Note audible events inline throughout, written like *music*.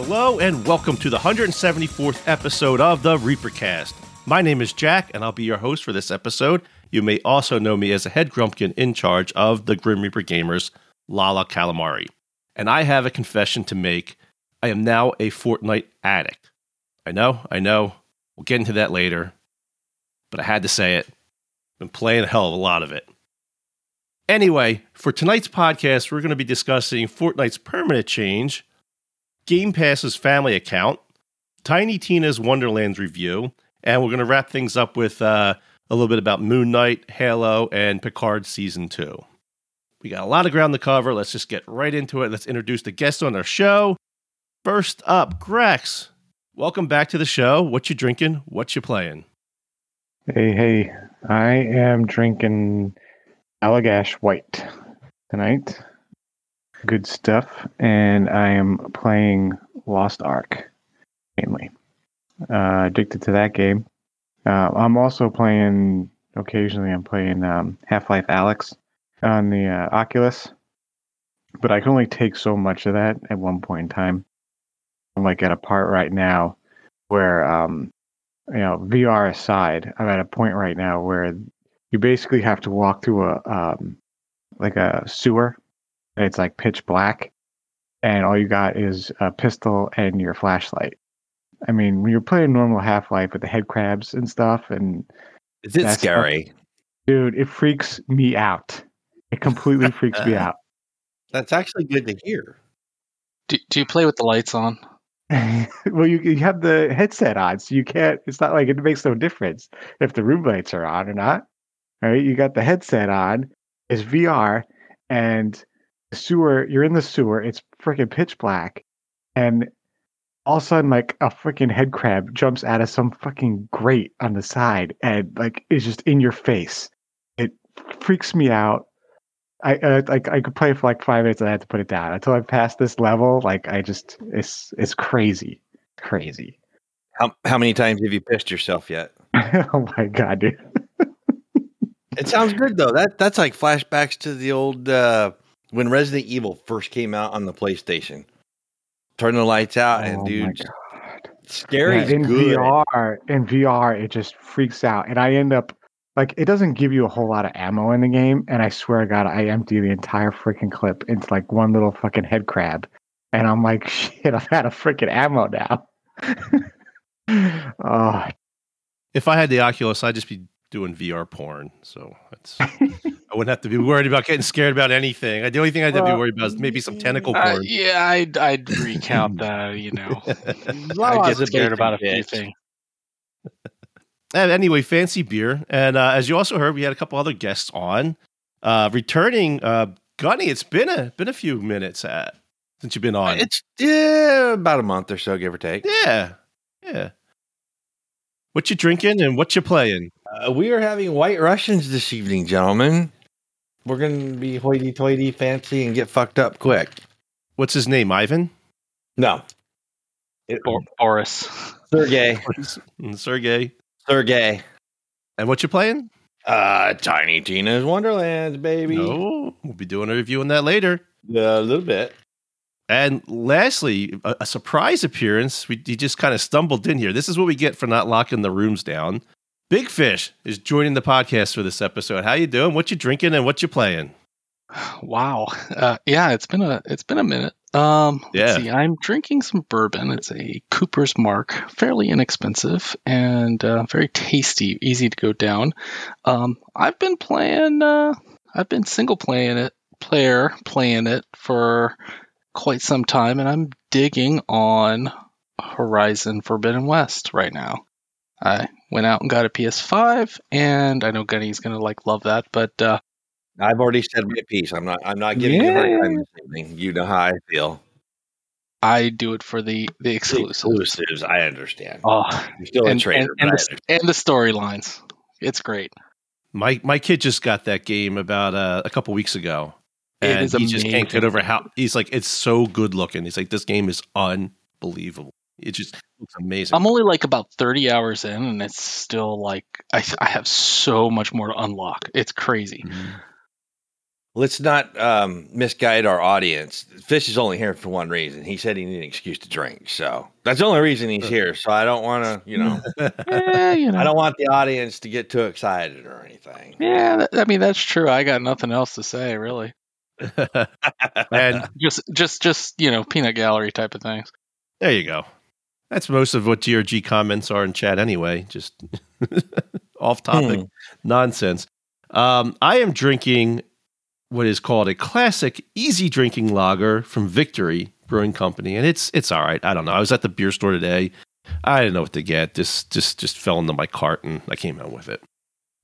Hello and welcome to the 174th episode of the Reapercast. My name is Jack and I'll be your host for this episode. You may also know me as a head grumpkin in charge of the Grim Reaper Gamers, Lala Calamari. And I have a confession to make. I am now a Fortnite addict. I know, I know. We'll get into that later. But I had to say it. Been playing a hell of a lot of it. Anyway, for tonight's podcast, we're going to be discussing Fortnite's permanent change, Game Pass's family account, Tiny Tina's Wonderlands review, and we're going to wrap things up with uh, a little bit about Moon Knight, Halo, and Picard Season 2. We got a lot of ground to cover. Let's just get right into it. Let's introduce the guests on our show. First up, Grex. Welcome back to the show. What you drinking? What you playing? Hey, hey. I am drinking Allagash White tonight good stuff, and I am playing Lost Ark mainly. Uh, addicted to that game. Uh, I'm also playing occasionally. I'm playing um, Half Life Alyx on the uh, Oculus, but I can only take so much of that at one point in time. I'm like at a part right now where, um, you know, VR aside, I'm at a point right now where you basically have to walk through a um, like a sewer it's like pitch black, and all you got is a pistol and your flashlight. I mean, when you're playing normal Half Life with the head crabs and stuff, and is it scary? Stuff, dude, it freaks me out. It completely *laughs* freaks me out. That's actually good to hear. Do, do you play with the lights on? *laughs* well, you you have the headset on, so you can't. It's not like it makes no difference if the room lights are on or not. Right? you got the headset on. It's VR, and sewer, you're in the sewer, it's freaking pitch black, and all of a sudden, like a freaking head crab jumps out of some fucking grate on the side and like is just in your face. It freaks me out. I uh, like I could play for like five minutes and I had to put it down until I passed this level. Like I just it's it's crazy, crazy. How how many times have you pissed yourself yet? *laughs* oh my god, dude! *laughs* it sounds good though. That that's like flashbacks to the old uh, when Resident Evil first came out on the PlayStation. Turn the lights out, and oh dude, scary yeah, in good. VR. In VR, it just freaks out, and I end up like it doesn't give you a whole lot of ammo in the game. And I swear to God, I empty the entire freaking clip into like one little fucking head crab, and I'm like, *laughs* shit, I've had a freaking ammo now. *laughs* oh. If I had the Oculus, I'd just be doing VR porn. So it's I *laughs* wouldn't have to be worried about getting scared about anything. The only thing I'd have to be worried about is maybe some tentacle uh, porn. Uh, yeah, I'd I'd recount *laughs* that. You know, *laughs* I'd get scared about a few things. And anyway, fancy beer, and uh, as you also heard, we had a couple other guests on. Uh, returning, uh, Gunny, it's been a been a few minutes at, uh, since you've been on. It's yeah, about a month or so, give or take. Yeah, yeah. What you drinking and what you playing? Uh, we are having White Russians this evening, gentlemen. We're going to be hoity-toity, fancy, and get fucked up quick. What's his name? Ivan? No. It, Boris. Sergey. *laughs* Sergey. Sergey. And what you playing? Uh, Tiny Tina's Wonderlands, baby. No, we'll be doing a review on that later. Yeah, a little bit. And lastly, a, a surprise appearance. We, he just kind of stumbled in here. This is what we get for not locking the rooms down. Big Fish is joining the podcast for this episode. How you doing? What you drinking and what you playing? Wow. Uh, yeah, it's been a it's been a minute. Um, yeah. See, I'm drinking some bourbon. It's a Cooper's Mark, fairly inexpensive and uh, very tasty, easy to go down. Um, I've been playing. Uh, I've been single playing it, player playing it for quite some time, and I'm digging on Horizon Forbidden West right now. I went out and got a PS5, and I know Gunny's gonna like love that, but uh, I've already said my piece. I'm not. I'm not giving yeah. you a hard time this evening. You know how I feel. I do it for the the exclusives. The exclusives, I understand. Oh, You're still and, a trader, and, and the, and the storylines. It's great. My my kid just got that game about uh, a couple weeks ago, and he amazing. just can't get over how he's like it's so good looking. He's like this game is unbelievable. It just looks amazing. I'm only like about 30 hours in, and it's still like I I have so much more to unlock. It's crazy. Mm-hmm let's not um, misguide our audience. Fish is only here for one reason. He said he needed an excuse to drink, so that's the only reason he's here. So I don't want to, you know, *laughs* eh, you *laughs* know, I don't want the audience to get too excited or anything. Yeah, I mean that's true. I got nothing else to say, really. *laughs* and just, just, just you know, peanut gallery type of things. There you go. That's most of what GRG comments are in chat anyway. Just *laughs* off topic hmm. nonsense. Um, I am drinking what is called a classic easy drinking lager from Victory Brewing Company, and it's it's all right. I don't know. I was at the beer store today. I didn't know what to get. Just just just fell into my cart and I came out with it.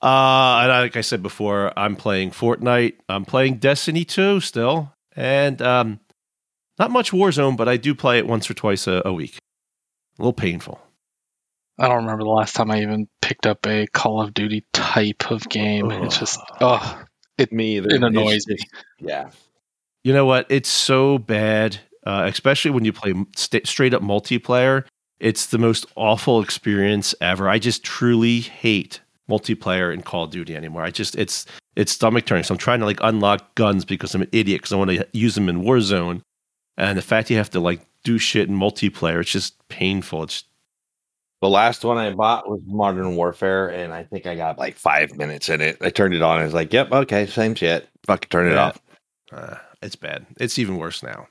Uh, and like I said before, I'm playing Fortnite. I'm playing Destiny 2 still, and um, not much Warzone, but I do play it once or twice a, a week. A little painful. I don't remember the last time I even picked up a Call of Duty type of game. It's just oh, it me either. It annoys me. Yeah. You know what? It's so bad, uh, especially when you play st- straight up multiplayer. It's the most awful experience ever. I just truly hate multiplayer in Call of Duty anymore. I just it's it's stomach turning. So I'm trying to like unlock guns because I'm an idiot because I want to use them in Warzone, and the fact you have to like do shit in multiplayer, it's just painful. It's the last one I bought was Modern Warfare, and I think I got like five minutes in it. I turned it on and I was like, yep, okay, same shit. Fucking turn it off. Uh, it's bad. It's even worse now.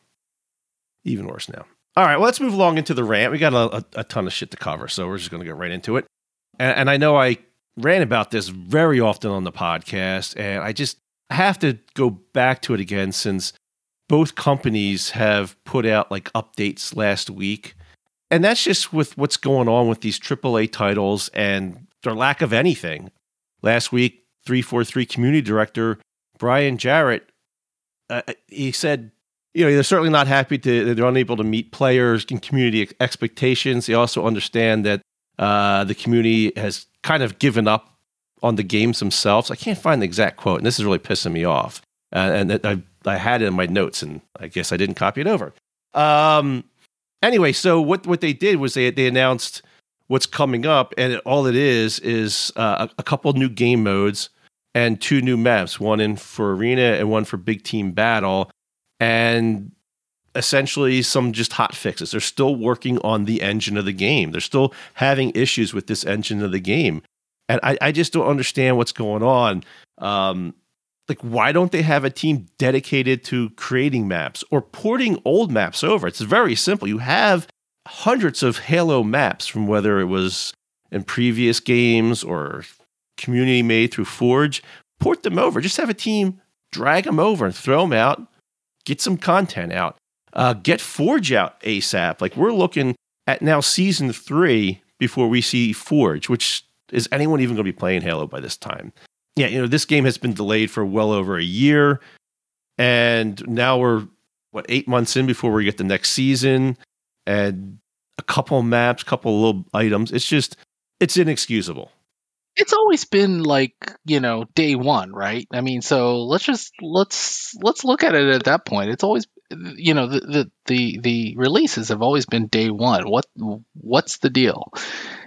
Even worse now. All right, well, let's move along into the rant. We got a, a, a ton of shit to cover, so we're just going to get right into it. And, and I know I ran about this very often on the podcast, and I just have to go back to it again since both companies have put out like updates last week and that's just with what's going on with these AAA titles and their lack of anything. Last week, 343 community director Brian Jarrard, uh, uh, he said, you know, they're certainly not happy to, they're unable to meet players and community expectations. They also understand that uh, the community has kind of given up on the games themselves. I can't find the exact quote, and this is really pissing me off. Uh, and I, I had in my notes, and I guess I didn't copy it over. Um, anyway, so what what they did was they they announced what's coming up, and it, all it is is uh, a, a, couple new game modes and two new maps, one in for arena and one for big team battle, and essentially some just hot fixes. They're still working on the engine of the game. They're still having issues with this engine of the game, and I, I just don't understand what's going on. Um, like why don't they have a team dedicated to creating maps or porting old maps over? It's very simple. You have hundreds of halo maps from whether it was in previous games or community made through forge. Port them over. Just have a team drag them over and throw them out. Get some content out. Uh, get forge out asap like we're looking at now season three before we see forge which is anyone even going to be playing halo by this time yeah, you know, this game has been delayed for well over a year. And now we're, what, eight months in before we get the next season and a couple maps, a couple little items. It's just, it's inexcusable. It's always been like, you know, day one, right? I mean, so let's just, let's, let's look at it at that point. It's always, you know, the, the, the, the releases have always been day one. What, what's the deal?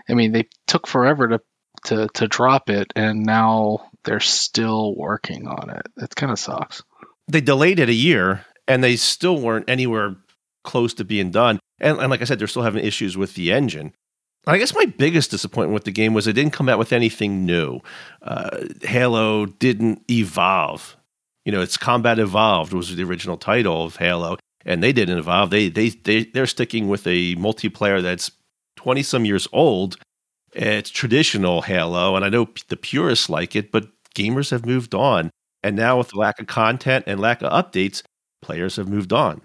I mean, they took forever to to to drop it, and now they're still working on it. It kind of sucks. They delayed it a year, and they still weren't anywhere close to being done. And, and like I said, they're still having issues with the engine. I guess my biggest disappointment with the game was it didn't come out with anything new. Uh, Halo didn't evolve. You know, it's Combat Evolved was the original title of Halo, and they didn't evolve. They they they they're sticking with a multiplayer that's twenty some years old it's traditional Halo, and I know the purists like it, but gamers have moved on. And now, with the lack of content and lack of updates, players have moved on.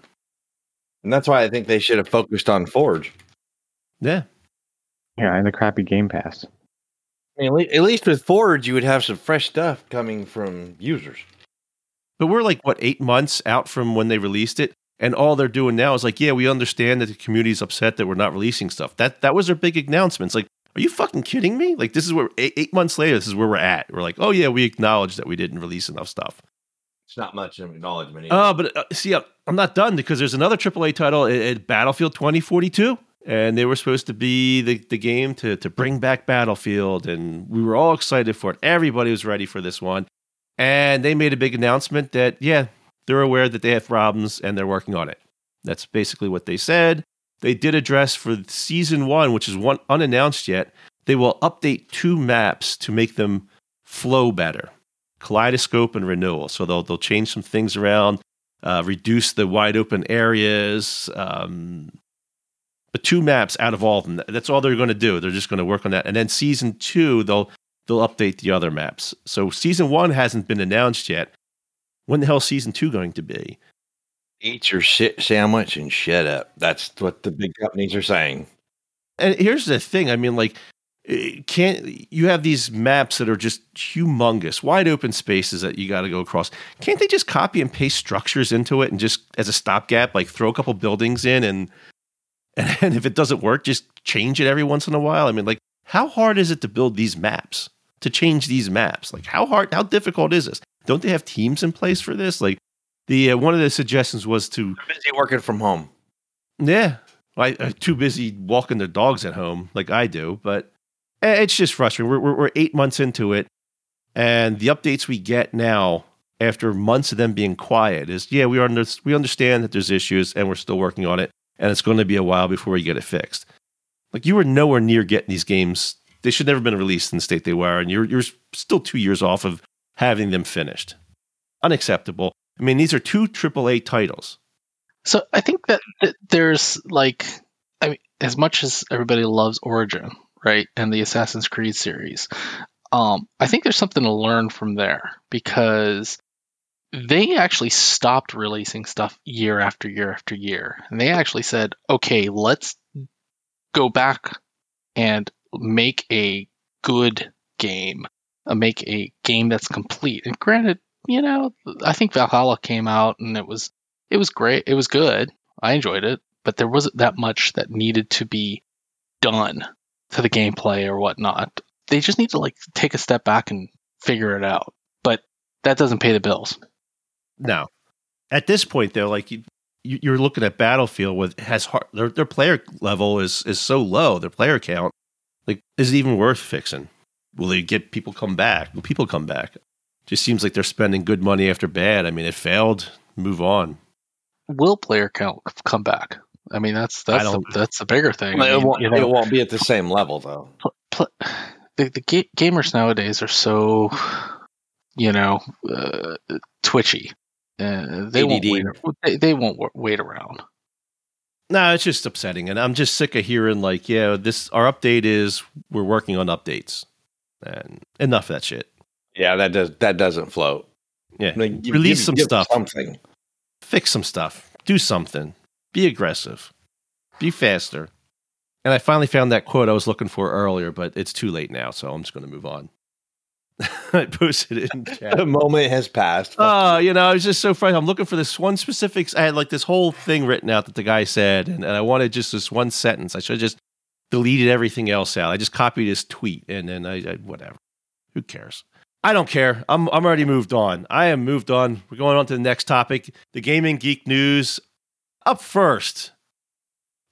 And that's why I think they should have focused on Forge. Yeah. Yeah, and the crappy Game Pass. I mean, at least with Forge, you would have some fresh stuff coming from users. But we're like, what, eight months out from when they released it? And all they're doing now is like, yeah, we understand that the community's upset that we're not releasing stuff. That that was their big announcements. Like, are you fucking kidding me? Like, this is where eight, eight months later, this is where we're at. We're like, oh yeah, we acknowledge that we didn't release enough stuff. It's not much of acknowledgement. Oh, uh, but uh, see, I'm not done because there's another AAA title at, at Battlefield 2042 and they were supposed to be the, the game to, to bring back Battlefield, and we were all excited for it. Everybody was ready for this one. And they made a big announcement that, yeah, they're aware that they have problems and they're working on it. That's basically what they said. They did address for season one, which is one unannounced yet, they will update two maps to make them flow better kaleidoscope and renewal. So they'll, they'll change some things around, uh, reduce the wide open areas, um, but two maps out of all of them. That's all they're going to do. They're just going to work on that. And then season two, they'll they'll update the other maps. So season one hasn't been announced yet. When the hell season two going to be? Eat your shit sandwich and shut up. That's what the big companies are saying. And here's the thing. I mean, like, eh, can't you have these maps that are just humongous, wide open spaces that you got to go across? Can't they just copy and paste structures into it and just as a stopgap, like throw a couple buildings in and *laughs* and if it doesn't work, just change it every once in a while. I mean, like, how hard is it to build these maps? To change these maps? Like, how hard? How difficult is this? Don't they have teams in place for this? Like, the uh, one of the suggestions was to busy working from home. Yeah, I, am too busy walking their dogs at home like I do. But eh, it's just frustrating. We're, we're, we're eight months into it, and the updates we get now after months of them being quiet is yeah we are under, we understand that there's issues and we're still working on it and it's going to be a while before we get it fixed. Like you were nowhere near getting these games. They should never have been released in the state they were, and you're you're still two years off of having them finished. Unacceptable. I mean, these are two AAA titles. So I think that, there's like, I mean, as much as everybody loves Origin, right, and the Assassin's Creed series, um, I think there's something to learn from there because they actually stopped releasing stuff year after year after year. And they actually said, okay, let's go back and make a good game, uh, make a game that's complete. And granted, you know, I think Valhalla came out and it was it was great. It was good. I enjoyed it, but there wasn't that much that needed to be done to the gameplay or whatnot. They just need to like take a step back and figure it out. But that doesn't pay the bills. No. At this point, though, like you, you're looking at Battlefield with has hard, their their player level is is so low, their player count. Like, is it even worth fixing? Will they get people come back? Will people come back? Just seems like they're spending good money after bad. I mean, it failed. Move on. Will player count come back? I mean, that's that's the, that's the bigger thing. Well, I mean, it, won't, you know, it won't be at the same level though. Pl- pl- the, the ga- gamers nowadays are so, you know, uh, twitchy. Uh, they won't wait. They, they won't wait around. No, it's just upsetting, and I'm just sick of hearing like, yeah, this our update is we're working on updates, and enough of that shit. Yeah, that does that doesn't float. Yeah, like, release give, some give stuff, something, fix some stuff, do something, be aggressive, be faster. And I finally found that quote I was looking for earlier, but it's too late now, so I'm just going to move on. *laughs* I posted it in *laughs* chat. the moment has passed. Oh, uh, you know, I was just so frightened. I'm looking for this one specific. I had like this whole thing written out that the guy said, and, and I wanted just this one sentence. I should have just deleted everything else out. I just copied his tweet, and then I, I whatever. Who cares? I don't care. I'm I'm already moved on. I am moved on. We're going on to the next topic, the gaming geek news. Up first,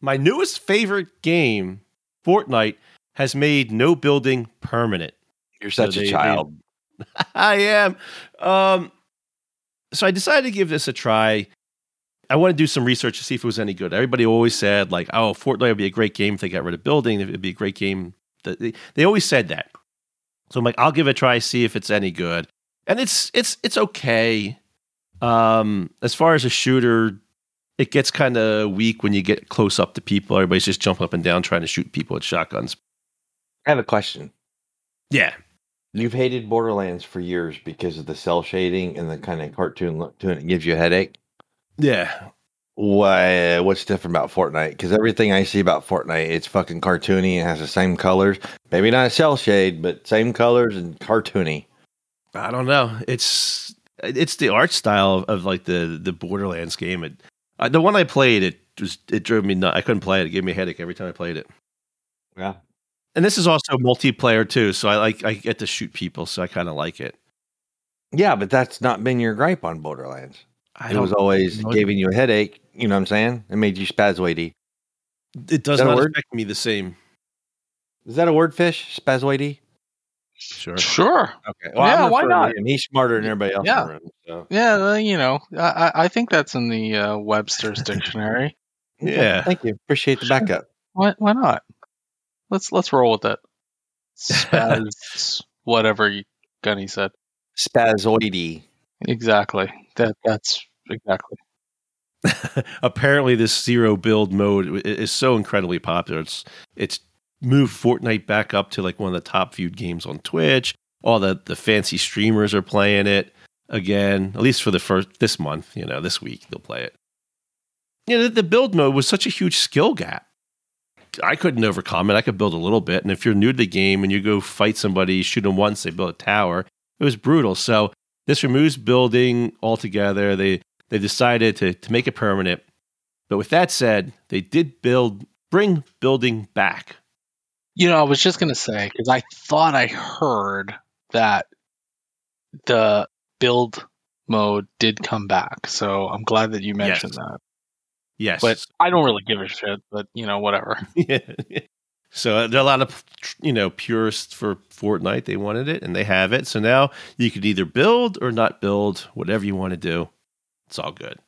my newest favorite game, Fortnite, has made no building permanent. You're such so they, a child. They, *laughs* I am. Um, so I decided to give this a try. I want to do some research to see if it was any good. Everybody always said like, "Oh, Fortnite would be a great game if they got rid of building. It'd be a great game." They, they always said that. So I'm like, I'll give it a try, see if it's any good. And it's it's it's okay. Um, as far as a shooter, it gets kind of weak when you get close up to people. Everybody's just jumping up and down trying to shoot people with shotguns. I have a question. Yeah. You've hated Borderlands for years because of the cel shading and the kind of cartoon look to it. It gives you a headache. Yeah. Why? What's different about Fortnite? Because everything I see about Fortnite, it's fucking cartoony. It has the same colors. Maybe not a cel shade, but same colors and cartoony. I don't know. It's it's the art style of, of like the the Borderlands game. It, Uh, the one I played, it was it drove me nuts. I couldn't play it. It gave me a headache every time I played it. Yeah. And this is also multiplayer too, so I like I get to shoot people, so I kind of like it. Yeah, but that's not been your gripe on Borderlands. I it was always giving you a headache. You know what I'm saying? It made you spasmoidy. It does not affect me the same. Is that a word, fish? Spasmoidy? Sure. Sure. Okay. Well, yeah, why not? And he's smarter than everybody else. Yeah. Room, so. Yeah. Well, you know, I, I think that's in the uh, Webster's *laughs* dictionary. yeah. Thank you. Appreciate the backup. Why? Why not? Let's let's roll with it. Spaz, *laughs* whatever Gunny said. Spazoidy. Exactly. That that's exactly. *laughs* Apparently, this zero build mode is so incredibly popular. It's it's moved Fortnite back up to like one of the top viewed games on Twitch. All the the fancy streamers are playing it again. At least for the first this month, you know, this week they'll play it. You know, the, the build mode was such a huge skill gap. I couldn't overcome it. I could build a little bit, and if you're new to the game and you go fight somebody, shoot them once, they build a tower. It was brutal. So this removes building altogether. They they decided to to make it permanent. But with that said, they did build bring building back. You know, I was just gonna say because I thought I heard that the build mode did come back. So I'm glad that you mentioned yes. that. Yes. But I don't really give a shit, but you know, whatever. *laughs* yeah. So uh, there are a lot of you know purists for Fortnite. They wanted it and they have it. So now you could either build or not build, whatever you want to do. It's all good.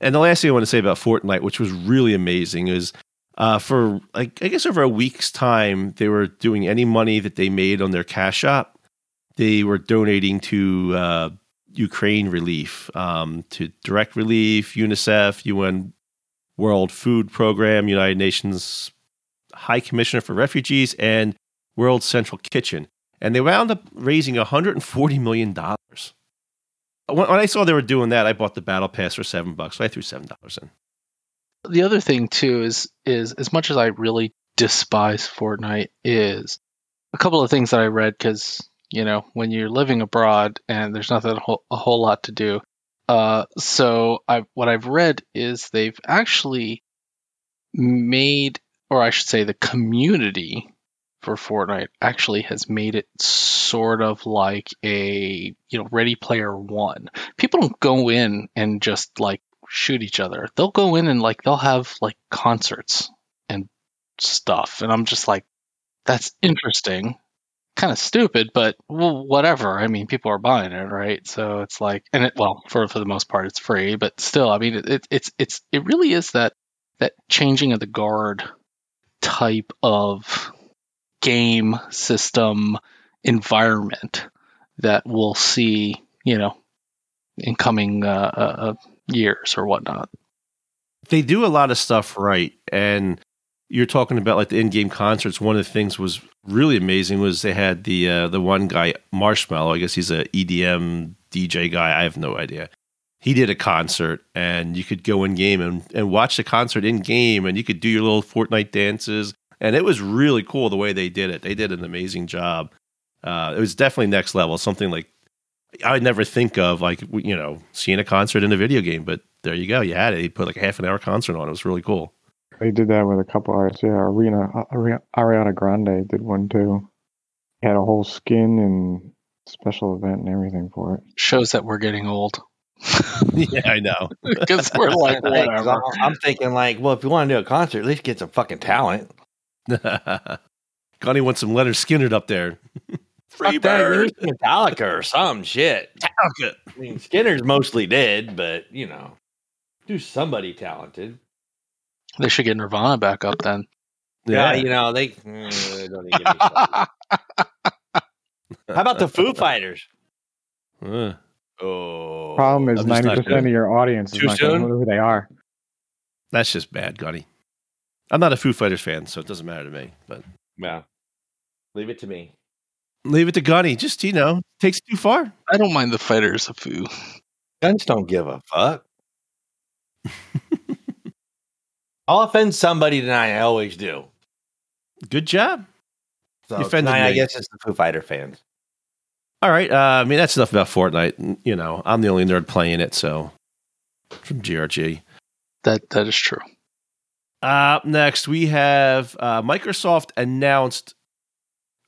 And the last thing I want to say about Fortnite, which was really amazing, is uh, for like I guess over a week's time, they were doing any money that they made on their cash app, they were donating to uh, Ukraine relief, um, to Direct Relief, UNICEF, UN World Food Program, United Nations High Commissioner for Refugees, and World Central Kitchen. And they wound up raising $140 million. When, I saw they were doing that, I bought the Battle Pass for seven bucks. So I threw $7 in. The other thing, too, is, is as much as I really despise Fortnite, is a couple of things that I read because, you know, when you're living abroad and there's nothing a whole, a whole lot to do. Uh, so I, what I've read is they've actually made or I should say, the community for Fortnite actually has made it sort of like a you know Ready Player One. People don't go in and just like shoot each other. They'll go in and like they'll have like concerts and stuff, and I'm just like, that's interesting. Kind of stupid, but well, whatever. I mean, people are buying it, right? So it's like, and it well, for for the most part, it's free, but still, I mean, it it's it's it really is that that changing of the guard type of game system environment that we'll see, you know, in coming uh, uh, uh, years or whatnot. They do a lot of stuff right, and you're talking about like the in-game concerts. One of the things was really amazing was they had the uh, the one guy Marshmello. I guess he's a EDM DJ guy. I have no idea he did a concert and you could go in game and, and watch the concert in game and you could do your little Fortnite dances. And it was really cool the way they did it. They did an amazing job. Uh, it was definitely next level, something like I would never think of, like, you know, seeing a concert in a video game. But there you go. You had it. He put like a half an hour concert on. It was really cool. They did that with a couple artists. Yeah, Arena, Ariana Grande did one too. Had a whole skin and special event and everything for it. Shows that we're getting old. *laughs* *laughs* yeah, I know. *laughs* Because we're like, whatever. I'm thinking, like, well, if you want to do a concert, at least get some fucking talent. *laughs* Connie wants some Lynyrd Skynyrd up there. Free bird. Metallica or some shit. Metallica. I mean, Skynyrd's mostly dead, but, you know, do somebody talented. They should get Nirvana back up then. Yeah, yeah you know, they, mm, don't even *laughs* How about the Foo Fighters? Uh. Oh, problem is ninety percent of your audience is not going to know who they are. That's just bad, Gunny. I'm not a Foo Fighters fan, so it doesn't matter to me. But yeah, leave it to me. Leave it to Gunny. Just you know, takes too far. I don't mind the fighters of Foo. Guns don't give a fuck. I'll offend somebody tonight. I always do. Good job. So tonight, I guess it's the Foo Fighter fans. All right. Uh, I mean, that's enough about Fortnite. You know, I'm the only nerd playing it, so from GRG. That that is true. Uh, next, we have uh, Microsoft announced,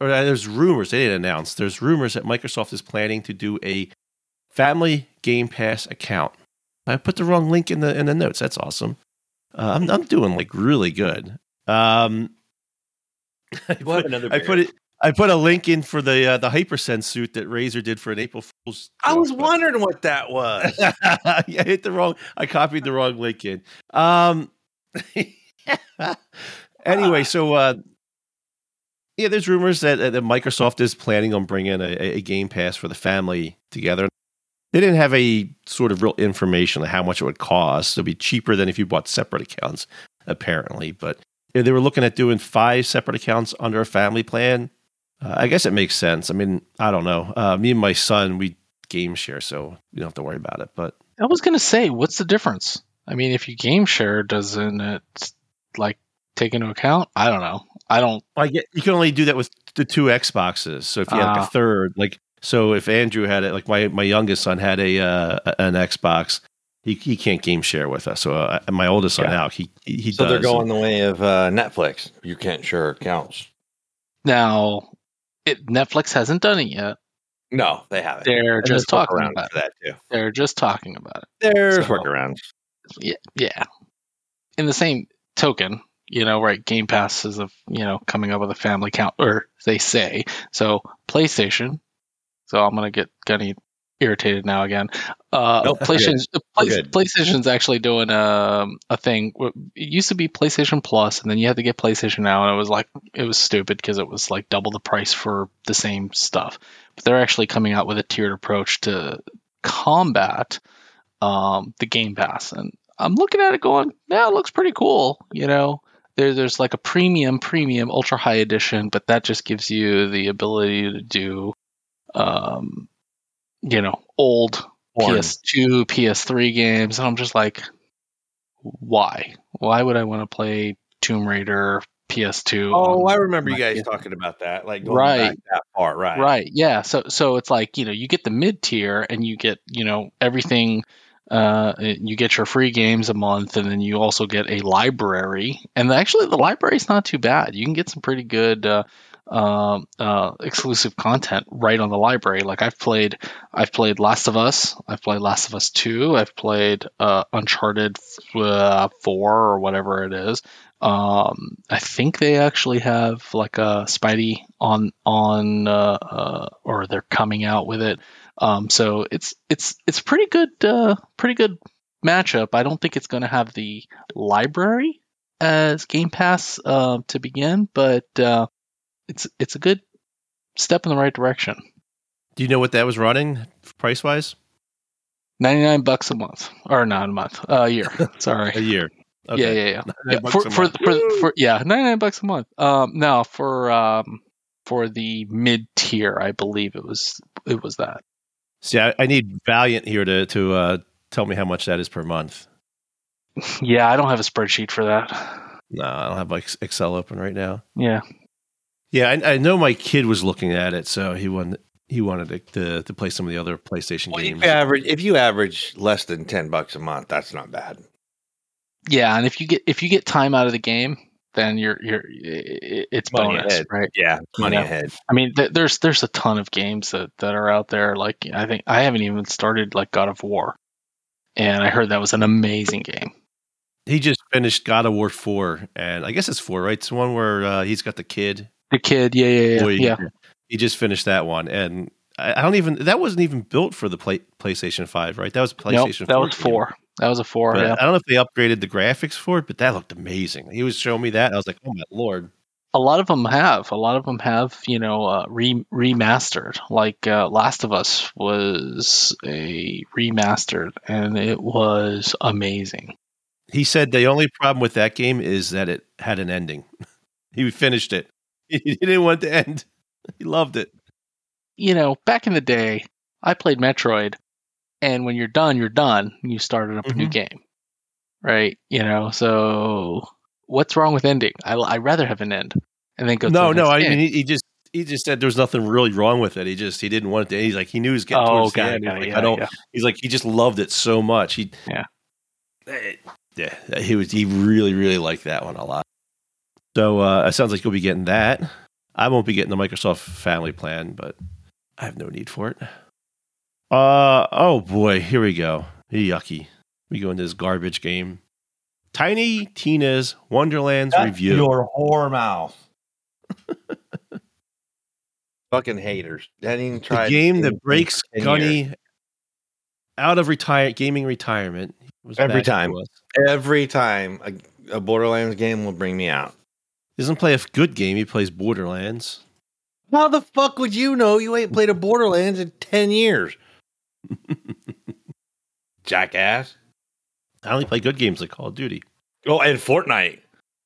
or uh, there's rumors, they didn't announce, there's rumors that Microsoft is planning to do a family Game Pass account. I put the wrong link in the in the notes. That's awesome. Uh, I'm I'm doing like really good. Um, *laughs* I put, I put it. I put a link in for the uh, the Hypersense suit that Razer did for an April Fool's. I was wondering what that was. *laughs* yeah, I hit the wrong. I copied the wrong link in. Um. *laughs* *laughs* anyway, so uh, yeah, there's rumors that, that Microsoft is planning on bringing a, a Game Pass for the family together. They didn't have a sort of real information on how much it would cost. It'd be cheaper than if you bought separate accounts, apparently. But they were looking at doing five separate accounts under a family plan. Uh, I guess it makes sense. I mean, I don't know. Uh, me and my son, we game share, so you don't have to worry about it. But I was going to say, what's the difference? I mean, if you game share, doesn't it like take into account? I don't know. I don't. I get you can only do that with the two Xboxes. So if you uh, have like a ah. third, like so, if Andrew had it, like my my youngest son had a uh, an Xbox, he he can't game share with us. So uh, my oldest son yeah. he he so does. they're going the way of uh, Netflix. You can't share accounts. Now, it, Netflix hasn't done it yet. No, they haven't. They're and just talking about that too. They're just talking about it. There's so, workarounds. Yeah, yeah. In the same token, you know, right? Game Pass is a you know coming up with a family count, or they say so. PlayStation. So I'm gonna get getting irritated now again. Uh, nope, PlayStation's, Play, PlayStation's actually doing a um, a thing. It used to be PlayStation Plus, and then you had to get PlayStation Now, and it was like it was stupid because it was like double the price for the same stuff. But they're actually coming out with a tiered approach to combat um, the Game Pass, and I'm looking at it going, yeah, it looks pretty cool. You know, there, there's like a premium, premium, ultra high edition, but that just gives you the ability to do, um, you know, old Porn. PS2, PS3 games. And I'm just like, why? Why would I want to play Tomb Raider, PS2? Oh, I remember you guys PS2. talking about that, like right. that far, right? Right, yeah. So, so it's like you know, you get the mid tier, and you get you know everything uh, you get your free games a month, and then you also get a library. And actually, the library is not too bad. You can get some pretty good uh, uh, uh, exclusive content right on the library. Like I've played, I've played Last of Us. I've played Last of Us Two. I've played uh, Uncharted uh, Four or whatever it is. Um, I think they actually have like a Spidey on on, or they're coming out with it. Um, so it's it's it's pretty good, uh, pretty good matchup. I don't think it's going to have the library as Game Pass uh, to begin, but uh, it's it's a good step in the right direction. Do you know what that was running price wise? Ninety nine bucks a month, or not a month, uh, a year. *laughs* Sorry, a year. Okay. Yeah, yeah, yeah. yeah. For, for, for, for, yeah, ninety nine bucks a month. Um, now for um for the mid tier, I believe it was it was that. See, I, I need Valiant here to to uh, tell me how much that is per month. Yeah, I don't have a spreadsheet for that. No, I don't have like Excel open right now. Yeah, yeah, I, I know my kid was looking at it, so he wanted he wanted to to, to play some of the other PlayStation well, games. If you average if you average less than ten bucks a month, that's not bad. Yeah, and if you get if you get time out of the game, then you're you're it's money bonus, ahead. right? Yeah, money you know? ahead. I mean, th- there's there's a ton of games that that are out there. Like I think I haven't even started like God of War, and I heard that was an amazing game. He just finished God of War four, and I guess it's four, right? It's one where uh, he's got the kid. The kid, yeah, yeah, yeah, Boy, yeah. He just finished that one, and I, I, don't even that wasn't even built for the play, PlayStation Five, right? That was PlayStation. Nope, that was four. That was a four. Yeah. I don't know if they upgraded the graphics for it, but that looked amazing. He was showing me that. I was like, oh my lord. A lot of them have. A lot of them have, you know, uh, re- remastered. Like uh, Last of Us was a remastered, and it was amazing. He said the only problem with that game is that it had an ending. *laughs* he finished it. *laughs* He didn't want it to end. *laughs* He loved it. You know, back in the day, I played Metroid, and when you're done, you're done. You started up mm-hmm. a new mm-hmm. game, right? You know, so what's wrong with ending? I I rather have an end and then go. No, no. I mean, he, he, just he just said there's nothing really wrong with it. He just he didn't want it to. He's like he knew he was getting oh, towards okay, the end. Okay, like, yeah, I don't. Yeah. He's like he just loved it so much. He yeah. Eh, Yeah, he was. He really, really liked that one a lot. So uh, it sounds like you'll be getting that. I won't be getting the Microsoft Family Plan, but I have no need for it. Uh oh boy, here we go. Yucky. We go into this garbage game. Tiny Tina's Wonderlands Shut review. Your whore mouth. *laughs* Fucking haters. That even tried the game that breaks Gunny out of retire gaming retirement. Every time. Every time a, a Borderlands game will bring me out. He doesn't play a good game. He plays Borderlands. How the fuck would you know? You ain't played a Borderlands in ten years. Jackass. I only play good games like Call of Duty. Oh, and Fortnite.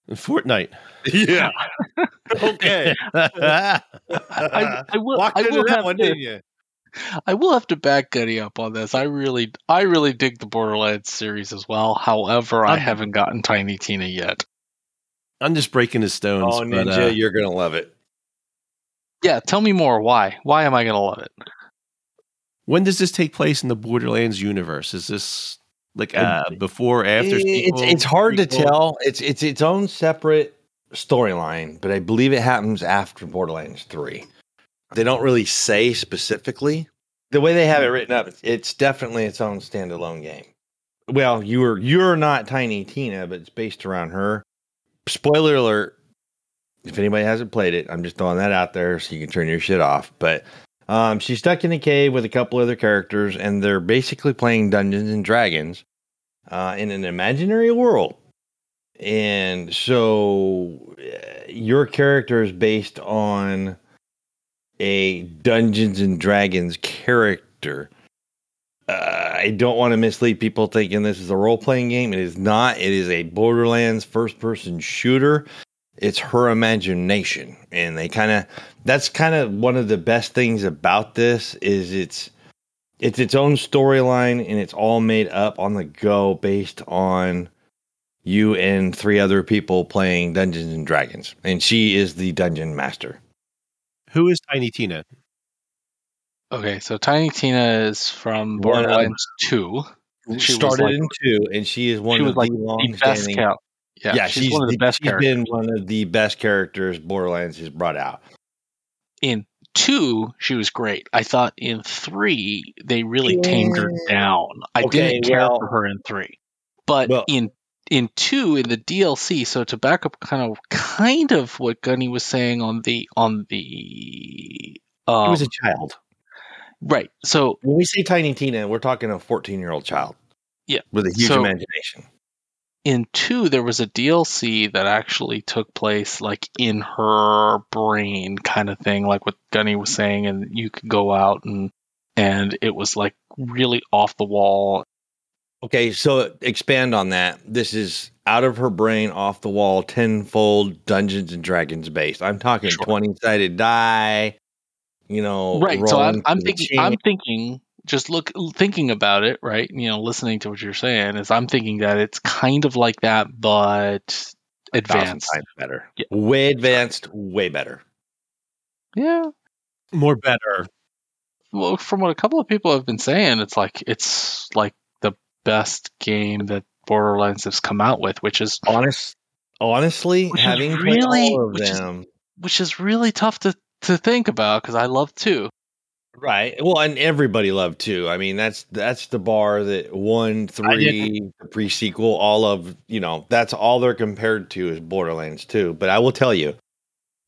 And Fortnite. Yeah. *laughs* okay. I, I will. Walked I into will that have one, to, didn't you? I will have to back Gunny up on this. I really, I really dig the Borderlands series as well. However, I I'm- haven't gotten Tiny Tina yet. I'm just breaking his stones. Oh, but, Ninja, uh, you're gonna love it. Yeah, tell me more. Why? Why am I gonna love it? When does this take place in the Borderlands universe? Is this like uh, before, after? it's sequel, it's hard to tell. It's it's its own separate storyline, but I believe it happens after Borderlands Three. They don't really say specifically. The way they have it written up, it's, it's definitely its own standalone game. Well, you're you're not Tiny Tina, but it's based around her. Spoiler alert! If anybody hasn't played it, I'm just throwing that out there so you can turn your shit off. But um, she's stuck in a cave with a couple other characters, and they're basically playing Dungeons and Dragons uh, in an imaginary world. And so uh, your character is based on a Dungeons and Dragons character. Uh, I don't want to mislead people thinking this is a role playing game. It is not. It is a Borderlands first person shooter. It's her imagination, and they kind of that's kind of one of the best things about this is it's it's its own storyline and it's all made up on the go based on you and three other people playing Dungeons and Dragons, and she is the dungeon master. Who is Tiny Tina? Okay, so Tiny Tina is from One of- Borderlands Two. She started like- in two, and she is one she was of like the the best standing. count. Yeah, Yeah, she's, one of the best she's characters. been one of the best characters Borderlands has brought out. in two, she was great. I thought in three they really tamed her down. I Okay, didn't care well- for her in three, but Well- in in two in the DLC. So to back up, kind of kind of what Gunny was saying on the on the um, He was a child. right. So When we say Tiny Tina, we're talking a 14 year old child. Yeah. With a huge So- imagination. In two there was a DLC that actually took place like in her brain kind of thing like what Gunny was saying and you could go out and and it was like really off the wall Okay, so expand on that. This is out of her brain, off the wall, tenfold Dungeons and Dragons based. I'm talking Sure. 20 sided die, you know. right so I'm, I'm thinking I'm thinking just look thinking about it right you know listening to what you're saying is I'm thinking that it's kind of like that but advanced times better. Yeah. Way advanced, way better. yeah More better. well from what a couple of people have been saying it's like it's like the best game that Borderlands has come out with which is Honest, honestly, Which is having played really- all of which is- which is really tough to to think about because I love two. Right. Well, and everybody loved two. I mean, that's that's the bar that one, three, the pre sequel, all of you know, that's all they're compared to is Borderlands 2. But I will tell you,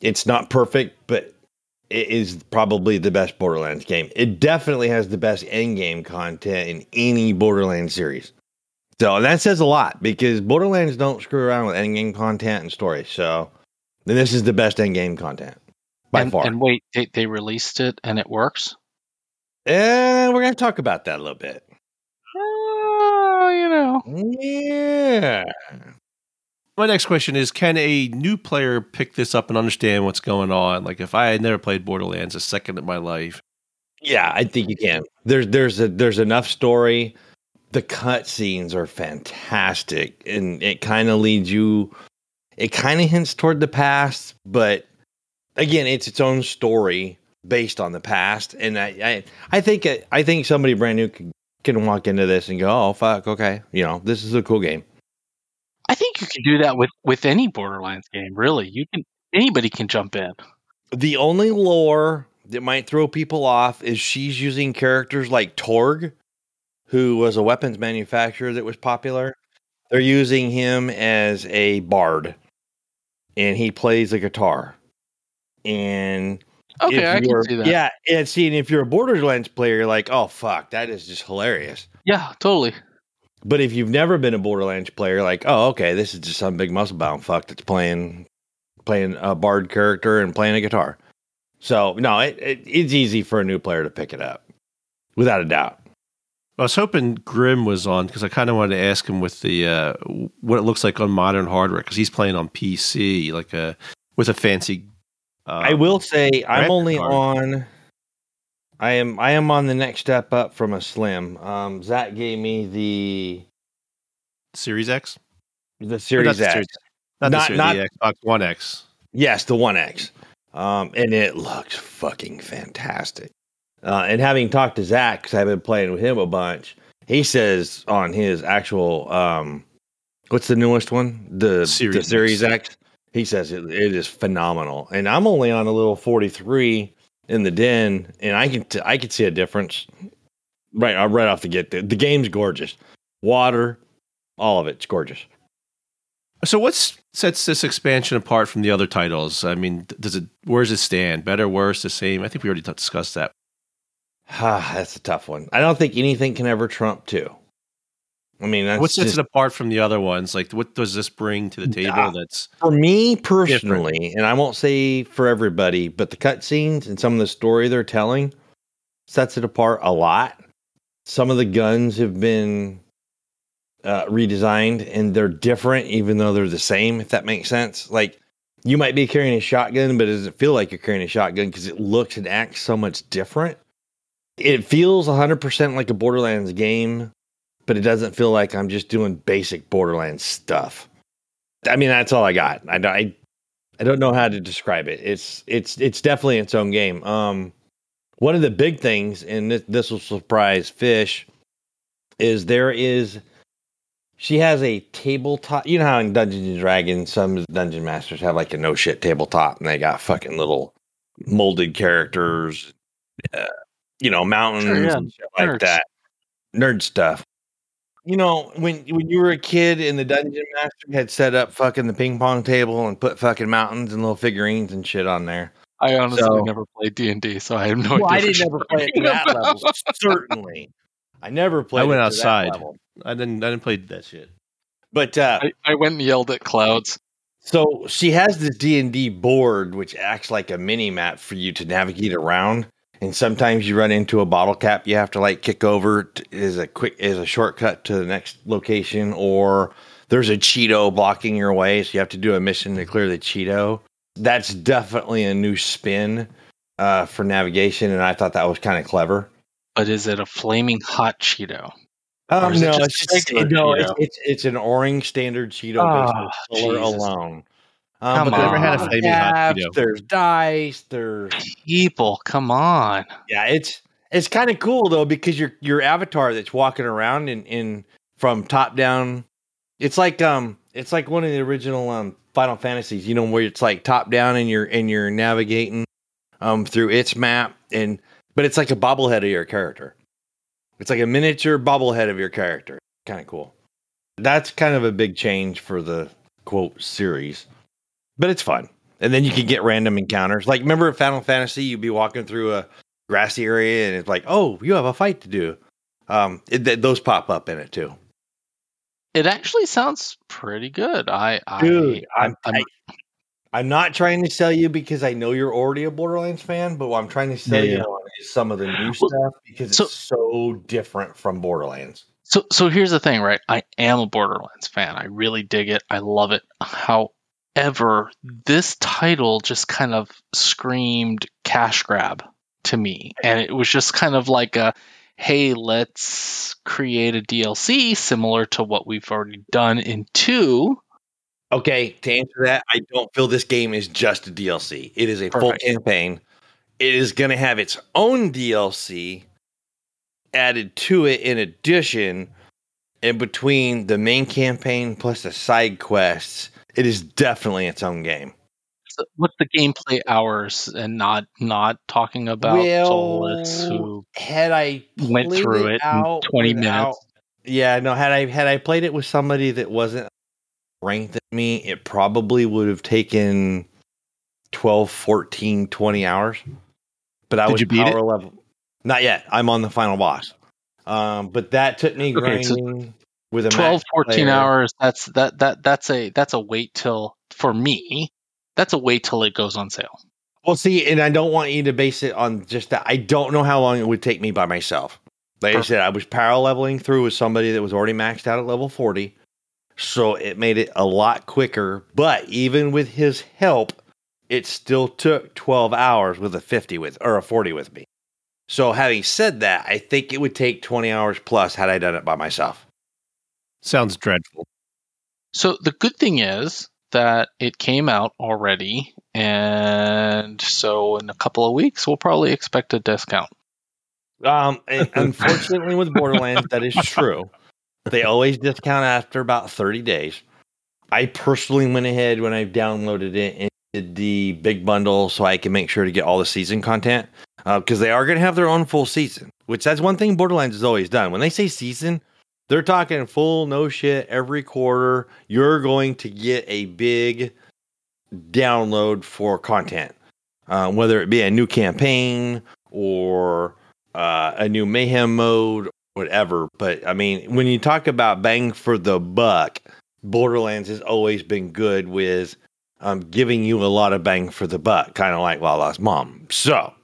it's not perfect, but it is probably the best Borderlands game. It definitely has the best end game content in any Borderlands series. So and that says a lot because Borderlands don't screw around with end game content and story. So then this is the best end game content by and, far. and wait, they, they released it and it works. And we're going to talk about that a little bit. Oh, you know, Yeah. My next question is Can a new player pick this up and understand what's going on? Like, if I had never played Borderlands a second in my life, Yeah, I think you can. There's there's a there's enough story. The cut scenes are fantastic and it kind of leads you it kind of hints toward the past, but again, it's its own story based on the past and I I, I think I think somebody brand new can, can walk into this and go, "Oh, fuck, okay. You know, this is a cool game." I think you can do that with with any Borderlands game. Really, you can anybody can jump in. The only lore that might throw people off is she's using characters like Torgue, who was a weapons manufacturer that was popular. They're using him as a bard, and he plays a guitar. And okay, I can see that. Yeah, and seeing if you're a Borderlands player, you're like, oh fuck, that is just hilarious. Yeah, totally. But if you've never been a Borderlands player, like, oh, okay, this is just some big muscle bound fuck that's playing playing a bard character and playing a guitar. So no, it, it, it's easy for a new player to pick it up, without a doubt. I was hoping Grim was on because I kind of wanted to ask him with the uh, what it looks like on modern hardware because he's playing on PC like a with a fancy. Uh, I will say I'm only card. on. I am I am on the next step up from a slim. Um, Zach gave me the Series X. The Series X. Series, not, not, the, Series, not the Xbox One X. Yes, the One X. Um, and it looks fucking fantastic. Uh, and having talked to Zach, because I've been playing with him a bunch, he says on his actual, um, what's the newest one? The Series, the Series X. X. He says it, it is phenomenal. And I'm only on a little 43 in the den, and I can t- I can see a difference right uh, right off the get. The, the game's gorgeous, water, all of it's gorgeous. So what sets this expansion apart from the other titles? I mean, does it where does it stand? Better, worse, the same? I think we already discussed that. Ah, *sighs* that's a tough one. I don't think anything can ever trump two. I mean, what sets just, it apart from the other ones? Like, what does this bring to the table? Uh, that's for me personally, different? and I won't say for everybody, but the cutscenes and some of the story they're telling sets it apart a lot. Some of the guns have been uh, redesigned and they're different, even though they're the same. If that makes sense, like you might be carrying a shotgun, but it doesn't feel like you're carrying a shotgun because it looks and acts so much different. It feels 100% like a Borderlands game, but it doesn't feel like I'm just doing basic Borderlands stuff. I mean, that's all I got. I, I, I don't know how to describe it. It's it's it's definitely its own game. Um, one of the big things, and this, this will surprise Fish, is there is she has a tabletop. You know how in Dungeons and Dragons, some dungeon masters have like a no shit tabletop, and they got fucking little molded characters, uh, you know, mountains sure, yeah. and shit like that. Nerd stuff. You know, when when you were a kid and the dungeon master had set up fucking the ping pong table and put fucking mountains and little figurines and shit on there. I honestly so, never played D and D, so I have no well, idea. I didn't never play it to that level. *laughs* Certainly, I never played. I went outside. I didn't. I didn't play that shit. But uh, I, I went and yelled at clouds. So she has this D and D board, which acts like a mini map for you to navigate around. And sometimes you run into a bottle cap you have to like kick over as a quick as a shortcut to the next location, or there's a Cheeto blocking your way, so you have to do a mission to clear the Cheeto. That's definitely a new spin uh, for navigation, and I thought that was kind of clever. But is it a flaming hot Cheeto? Um, no, it it's no, it's, it's, it's an orange standard Cheeto oh, color alone. Um, come on. Never had a flaming hot Cheeto. There's dice. There's people. Come on. Yeah, it's it's kind of cool though because your your avatar that's walking around in in from top down. It's like um, it's like one of the original um Final Fantasies. You know where it's like top down and you're and you're navigating um through its map and but it's like a bobblehead of your character. It's like a miniature bobblehead of your character. Kind of cool. That's kind of a big change for the quote series, but it's fun. And then you can get random encounters. Like remember Final Fantasy, you'd be walking through a grassy area and it's like, oh, you have a fight to do. Um, it, th- those pop up in it too. It actually sounds pretty good. I, Dude, I, I'm, I'm, I'm not trying to sell you because I know you're already a Borderlands fan, but what I'm trying to sell yeah, you on is some of the new stuff because so, it's so different from Borderlands. So, so here's the thing, right? I am a Borderlands fan. I really dig it. I love it. However, this title just kind of screamed cash grab to me, and it was just kind of like a, hey, let's create a DLC similar to what we've already done in two Okay, to answer that, I don't feel this game is just a DLC. It is a Perfect. full campaign. It is going to have its own DLC added to it in addition in between the main campaign plus the side quests, it is definitely its own game. So what's the gameplay hours and not not talking about well, soulless who had I went through it, in 20 without, minutes? Yeah, no, had I had I played it with somebody that wasn't ranked at me, it probably would have taken 12, 14, 20 hours. But I Did was power it? level. Not yet. I'm on the final boss. Um, but that took me okay, grinding so with a 12, 14 player. hours. That's that that that's a that's a wait till for me. That's a wait till it goes on sale. Well, see, and I don't want you to base it on just that. I don't know how long it would take me by myself. Like Perfect. I said, I was parallel leveling through with somebody that was already maxed out at level 40. So it made it a lot quicker. But even with his help, it still took 12 hours with a 50 with or a 40 with me. So having said that, I think it would take 20 hours plus had I done it by myself. Sounds dreadful. So the good thing is that it came out already and so in a couple of weeks we'll probably expect a discount. Um, *laughs* unfortunately, with Borderlands, that is true. They always discount after about 30 days. I personally went ahead when I downloaded it and did the big bundle so I can make sure to get all the season content because uh, they are going to have their own full season, which that's one thing Borderlands has always done. When they say season, they're talking full no shit every quarter. You're going to get a big download for content, uh, whether it be a new campaign or uh, a new mayhem mode, whatever. But I mean, when you talk about bang for the buck, Borderlands has always been good with um, giving you a lot of bang for the buck, kind of like Lala's mom. So,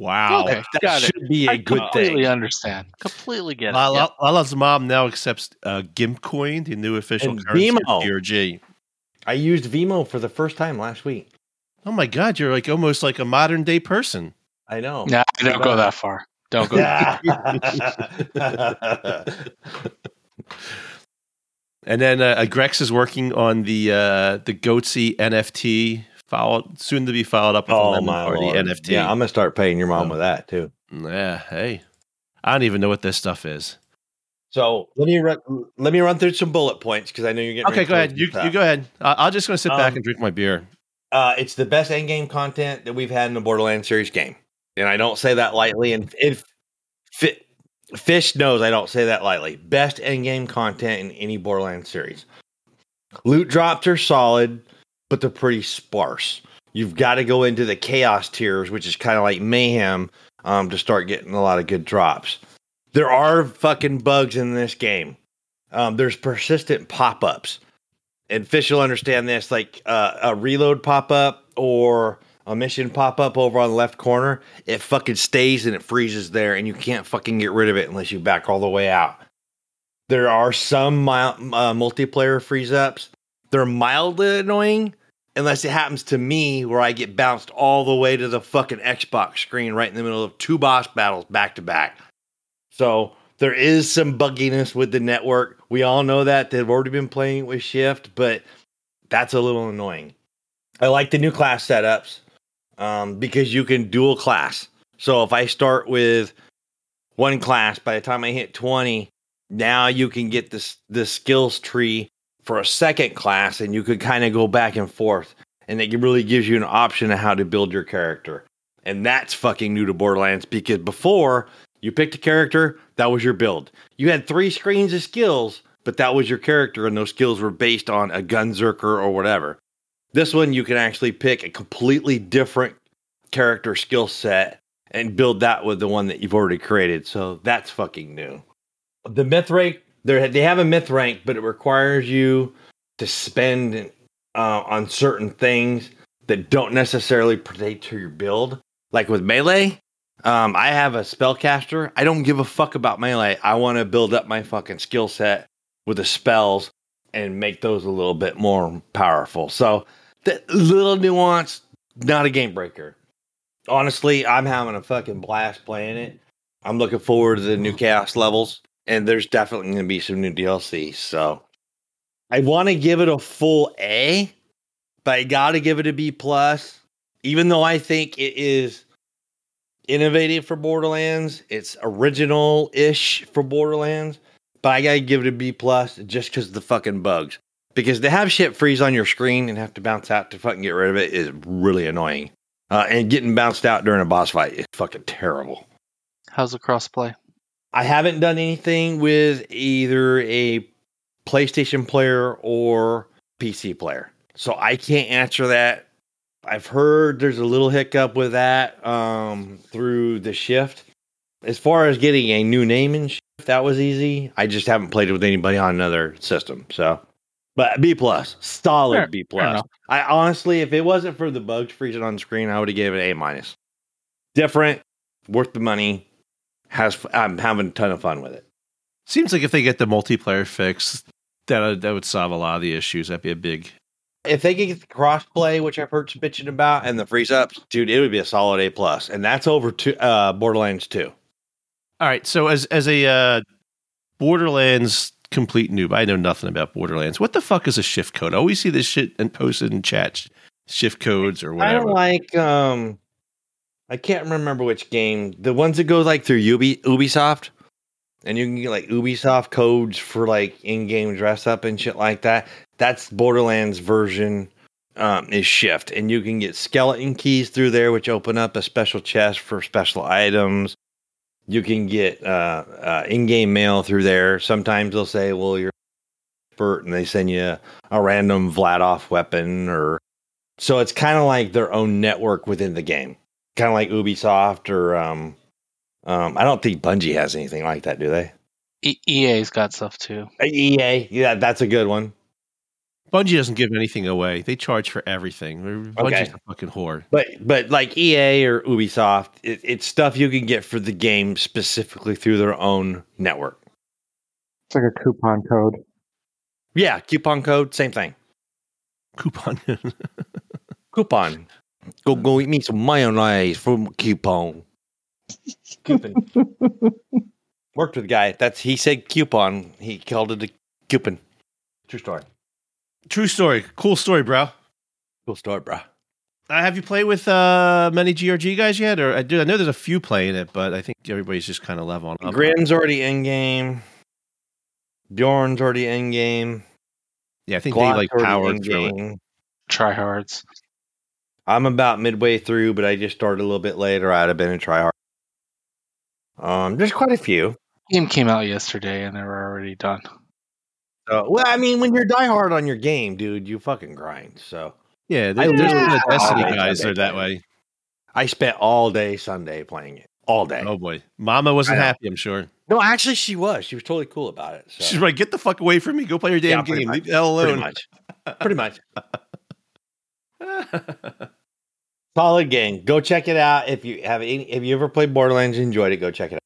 wow, okay, that Got should it. be a I good completely thing. Completely understand. Completely get Lala, it. Lala's mom now accepts uh, GIMP coin, the new official and currency Venmo. of PRG. I used Venmo for the first time last week. Oh my god, you're like almost like a modern day person. I know. No, don't go that far. Don't go. *laughs* and then uh, Grex is working on the uh, the Goatse NFT, followed soon to be followed up with oh, the my Lord. NFT. Yeah, I'm gonna start paying your mom with that too. Yeah. Hey, I don't even know what this stuff is. So let me run, let me run through some bullet points because I know you're getting. Okay, go ahead. You, you go ahead. Uh, I'm just to sit um, back and drink my beer. Uh, it's the best end game content that we've had in the Borderlands series game and I don't say that lightly. And if Fish knows I don't say that lightly. Best end game content in any Borderlands series. Loot drops are solid, but they're pretty sparse. You've got to go into the chaos tiers, which is kind of like mayhem, um, to start getting a lot of good drops. There are fucking bugs in this game. Um, there's persistent pop ups, and Fish will understand this, like uh, a reload pop up or a mission pop up over on the left corner, it fucking stays and it freezes there, and you can't fucking get rid of it unless you back all the way out. There are some mild, uh, multiplayer freeze ups. They're mildly annoying unless it happens to me where I get bounced all the way to the fucking Xbox screen right in the middle of two boss battles back to back. So there is some bugginess with the network. We all know that. They've already been playing with Shift, but that's a little annoying. I like the new class setups um, because you can dual class. So if I start with one class, by the time I hit 20, now you can get this the skills tree for a second class and you could kind of go back and forth. And it really gives you an option of how to build your character. And that's fucking new to Borderlands because before you picked a character, that was your build. You had three screens of skills, but that was your character, and those skills were based on a gunzerker or whatever. This one, you can actually pick a completely different character skill set and build that with the one that you've already created. So that's fucking new. The myth rank, they have a myth rank, but it requires you to spend uh, on certain things that don't necessarily pertain to your build. Like with melee, um, I have a spellcaster. I don't give a fuck about melee. I want to build up my fucking skill set with the spells and make those a little bit more powerful. So that little nuance, not a game breaker. Honestly, I'm having a fucking blast playing it. I'm looking forward to the new chaos levels, and there's definitely going to be some new DLC. So I want to give it a full A, but I got to give it a B plus. Even though I think it is innovative for Borderlands, it's original ish for Borderlands. but I gotta give it a B plus just because the fucking bugs. Because to have shit freeze on your screen and have to bounce out to fucking get rid of it is really annoying. Uh, and getting bounced out during a boss fight is fucking terrible. How's the crossplay? I haven't done anything with either a PlayStation player or PC player. So I can't answer that. I've heard there's a little hiccup with that um, through the shift. As far as getting a new name and shift, that was easy. I just haven't played it with anybody on another system. So, but B plus, solid fair, B plus. I honestly, if it wasn't for the bugs freezing on screen, I would have gave it A minus. Different, worth the money. Has I'm having a ton of fun with it. Seems like if they get the multiplayer fix, that that would solve a lot of the issues. That'd be a big. If they could get the crossplay, which I've heard some bitching about, and the freeze ups, dude, it would be a solid A plus, and that's over to uh, Borderlands two. All right, so as as a uh, Borderlands complete noob, I know nothing about Borderlands. What the fuck is a shift code? I always see this shit and posted in chat, shift codes or whatever. I don't like um, I can't remember which game. The ones that go like through Ubi, Ubisoft and you can get like Ubisoft codes for like in-game dress up and shit like that. That's Borderlands version um, is Shift, and you can get skeleton keys through there, which open up a special chest for special items. You can get uh, uh, in-game mail through there. Sometimes they'll say, "Well, you're expert," and they send you a random Vladof weapon, or so it's kind of like their own network within the game, kind of like Ubisoft or um, um, I don't think Bungie has anything like that, do they? E- EA's got stuff too. Uh, EA, yeah, that's a good one. Bungie doesn't give anything away. They charge for everything. Bungie's okay. a fucking whore. But but like EA or Ubisoft, it, it's stuff you can get for the game specifically through their own network. It's like a coupon code. Yeah, coupon code, same thing. Coupon. *laughs* coupon. Go go eat me some mayonnaise from coupon. Coupon. *laughs* Worked with a guy. That's he said coupon. He called it a coupon. True story. True story. Cool story, bro. Cool story, bro. Uh, have you played with uh, many GRG guys yet? Or I do. I know there's a few playing it, but I think everybody's just kind of leveling up. Grim's already in game. Bjorn's already in game. Yeah, I think Glock's they like powered through it. Tryhards. I'm about midway through, but I just started a little bit later. I'd have been a tryhard. Um, there's quite a few. Game came out yesterday, and they were already done. So, well, I mean, when you're diehard on your game, dude, you fucking grind. So, yeah, there's, there's yeah. the Destiny guys Sunday are that way. I spent all day Sunday playing it. All day. Oh boy, Mama wasn't happy. I'm sure. No, actually, she was. She was totally cool about it. So. She's like, "Get the fuck away from me! Go play your damn yeah, game. Leave the hell alone." Pretty much. pretty much. *laughs* *laughs* Solid game. Go check it out. If you have any, if you ever played Borderlands, enjoyed it, go check it out.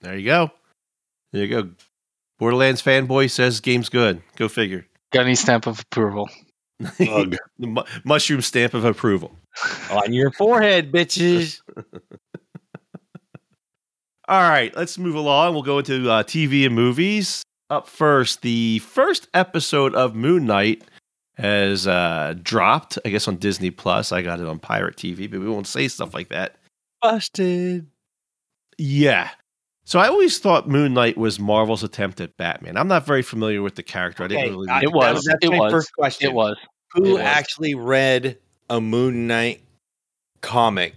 There you go. There you go. Borderlands fanboy says game's good. Go figure. Got any stamp of approval? the *laughs* mu- mushroom stamp of approval on your forehead, bitches. *laughs* All right, let's move along. We'll go into uh, TV and movies. Up first, the first episode of Moon Knight has uh, dropped. I guess on Disney Plus. I got it on Pirate TV, but we won't say stuff like that. Busted. Yeah. So I always thought Moon Knight was Marvel's attempt at Batman. I'm not very familiar with the character. I didn't really. it was. That's it my was. first question. It was. Who it was. actually read a Moon Knight comic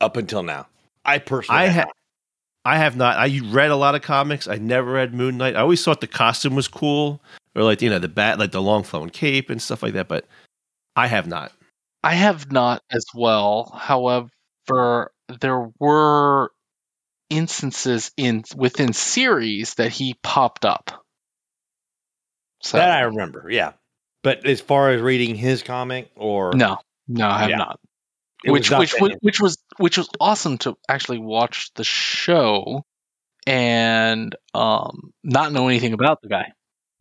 up until now? I personally. I have. I have not. I read a lot of comics. I never read Moon Knight. I always thought the costume was cool or like you know the bat like the long flowing cape and stuff like that but i have not. I have not as well. However there were instances in within series that he popped up. So that i remember yeah. But as far as reading his comic or no. No i have yeah. not. It which which which, which was which was awesome to actually watch the show and um not know anything about the guy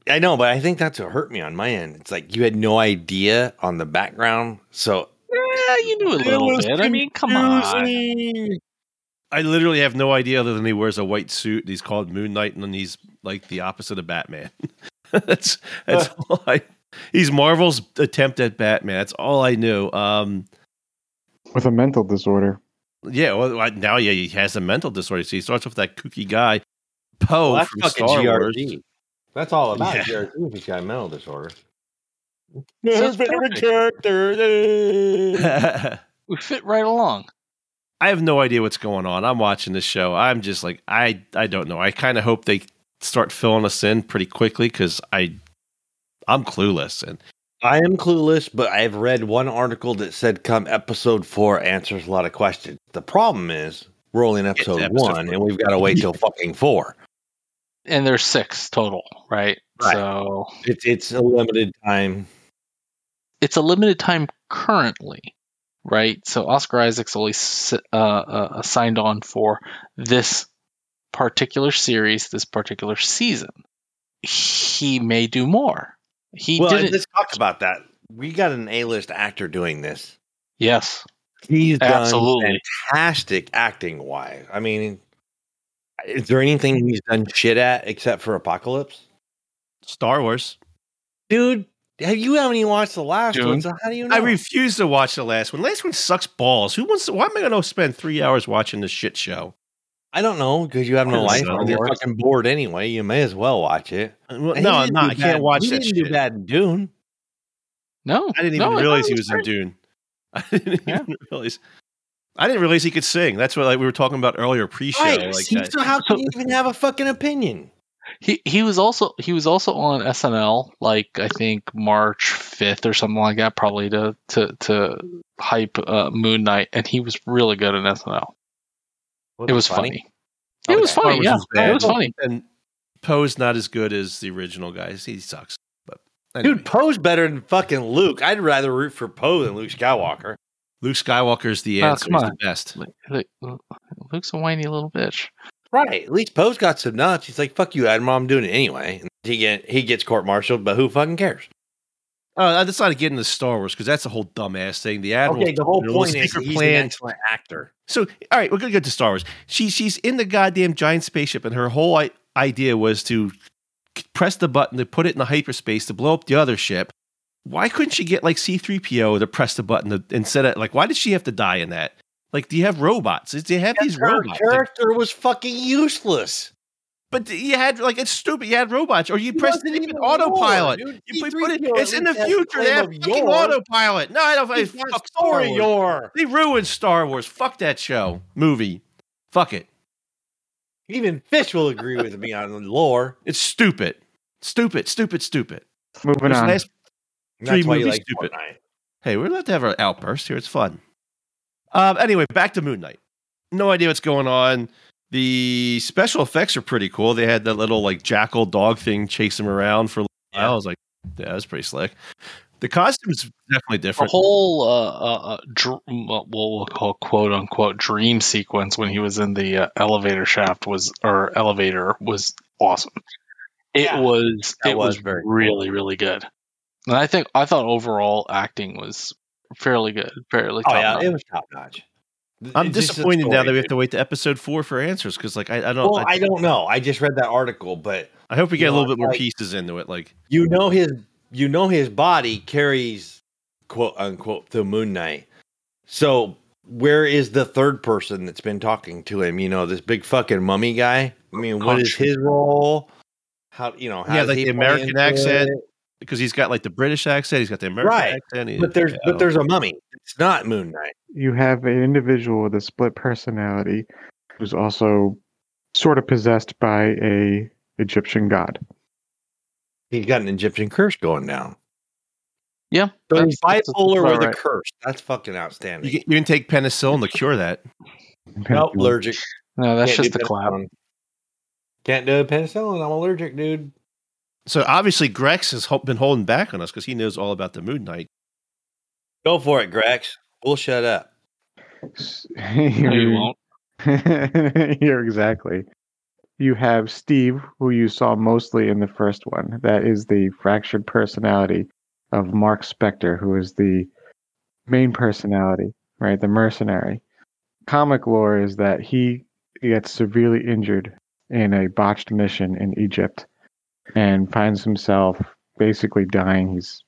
I know, but I think that's what hurt me on my end. It's like you had no idea on the background, so yeah, you knew a little bit. Confusing. I mean, come on. I literally have no idea other than he wears a white suit. He's called Moon Knight, and he's like the opposite of Batman. *laughs* that's that's all I. He's Marvel's attempt at Batman. That's all I knew. Um, With a mental disorder. Yeah, well, now yeah, he has a mental disorder. So he starts with that kooky guy, Poe well, from Star GRD. Wars. That's all about yeah. GRD. He's got a mental disorder. No favorite character. we fit right along. I have no idea what's going on. I'm watching this show. I'm just like I I don't know. I kind of hope they start filling us in pretty quickly because I I'm clueless and I am clueless, but I've read one article that said come episode four answers a lot of questions. The problem is we're only in episode, episode one four. and we've got to wait till *laughs* fucking four. And there's six total, right? right. So it's it's a limited time. It's a limited time currently, right? So Oscar Isaac's only uh, uh, signed on for this particular series, this particular season. He may do more. He well, didn't. Let's talk about that. We got an A-list actor doing this. Yes, he's absolutely fantastic acting wise. I mean, is there anything he's done shit at except for Apocalypse? Star Wars, dude. Have you haven't even watched the last Dude, one? So how do you know? I refuse to watch the last one. Last one sucks balls. Who wants? To, why am I going to spend three hours watching this shit show? I don't know because you have no life. So you're fucking bored anyway. You may as well watch it. Uh, well, no, I'm not. I can't watch he that. Didn't shit. do bad in Dune. No, I didn't even no, realize he was great. in Dune. *laughs* I didn't yeah. even realize. I didn't realize he could sing. That's what like we were talking about earlier pre-show. Right. Like, so how can *laughs* you even have a fucking opinion? He he was also he was also on SNL like I think March fifth or something like that, probably to to to hype uh, Moon Knight, and he was really good in SNL. Was it was funny. funny. It was funny. Yeah, it was funny. And Poe's not as good as the original guys. He sucks. But anyway. dude, Poe's better than fucking Luke. I'd rather root for Poe than Luke Skywalker. Luke Skywalker is the oh, answer. Oh, He's the best. Luke's a whiny little bitch. Right. At least Poe's got some nuts. He's like, "Fuck you, Admiral. I'm doing it anyway." And he get he gets court martialed, but who fucking cares? Oh, I decided to get into Star Wars because that's the whole dumbass thing. The admiral. Okay, the whole point is he's plan. an excellent actor. So, all right, we're gonna get to Star Wars. She she's in the goddamn giant spaceship, and her whole I- idea was to press the button to put it in the hyperspace to blow up the other ship. Why couldn't she get like C three PO to press the button to, instead of like? Why did she have to die in that? Like, do you have robots? Do you have these robots? character like, was fucking useless. But you had like it's stupid. You had robots, or you press the even autopilot. War, you put, put it. It's in the future. They have fucking autopilot. No, I don't. I, fuck Star Wars. They ruined Star Wars. Fuck that show movie. Fuck it. Even Fish will agree with me on the lore. It's stupid. Stupid. Stupid. Stupid. Moving on. Last three movies like stupid. Fortnite. Hey, we're allowed to have our outburst here. It's fun. Um, anyway, back to Moon Knight. No idea what's going on. The special effects are pretty cool. They had that little like jackal dog thing chase him around for a while. Yeah. I was like, yeah, that was pretty slick. The costume's definitely different. The whole uh, uh, uh dr- what we'll call quote unquote dream sequence when he was in the uh, elevator shaft was or elevator was awesome. It yeah, was it was, was very really cool. really good. And I think I thought overall acting was fairly good, fairly. Oh yeah, it was top notch. I'm disappointed now that we have to wait to episode four for answers because, like, I, I don't. Well, I, I, don't know. I just read that article, but I hope we get know, a little bit more like, pieces into it. Like, you know, his you know his body carries quote unquote the Moon Knight. So where is the third person that's been talking to him? You know, this big fucking mummy guy. I mean, what is his role? How you know? How yeah, like the American accent. It? Because he's got like the British accent, he's got the American right. accent. but there's but there's a mummy. It's not Moon Knight you have an individual with a split personality who's also sort of possessed by a Egyptian god. He's got an Egyptian curse going down. Yeah. So he's bipolar with right. a curse. That's fucking outstanding. You can, you can take penicillin to cure that. *laughs* nope, allergic. No, that's Can't just the clown. Can't do penicillin. I'm allergic, dude. So obviously, Grex has been holding back on us because he knows all about the Moon Knight. Go for it, Grex. We'll shut up. *laughs* no, you won't. *laughs* You're exactly. You have Steve, who you saw mostly in the first one. That is the fractured personality of Mark Spector, who is the main personality, right? The mercenary. Comic lore is that he gets severely injured in a botched mission in Egypt and finds himself basically dying. He's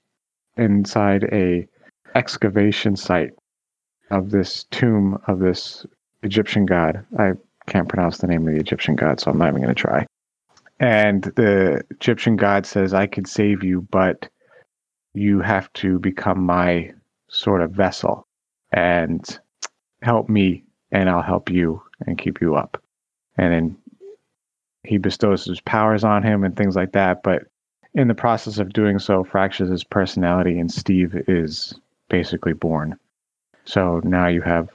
inside a excavation site of this tomb of this Egyptian god. I can't pronounce the name of the Egyptian god, so I'm not even going to try. and the Egyptian god says, "I could save you, but you have to become my sort of vessel and help me, and I'll help you and keep you up." And then he bestows his powers on him and things like that. But in the process of doing so, fractures his personality, and Steve is basically born. So now you have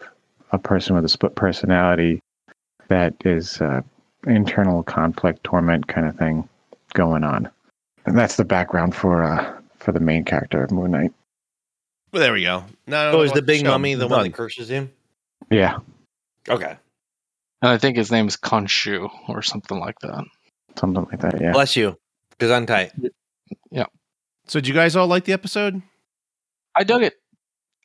a person with a split personality that is uh, internal conflict, torment kind of thing going on. And that's the background for uh, for the main character of Moon Knight. Well, there we go. No, oh, is the big mummy the one that curses him? Yeah. Okay. And I think his name is Khonshu or something like that. Something like that, yeah. Bless you. Because I'm tight. Yeah. So, did you guys all like the episode? I dug it.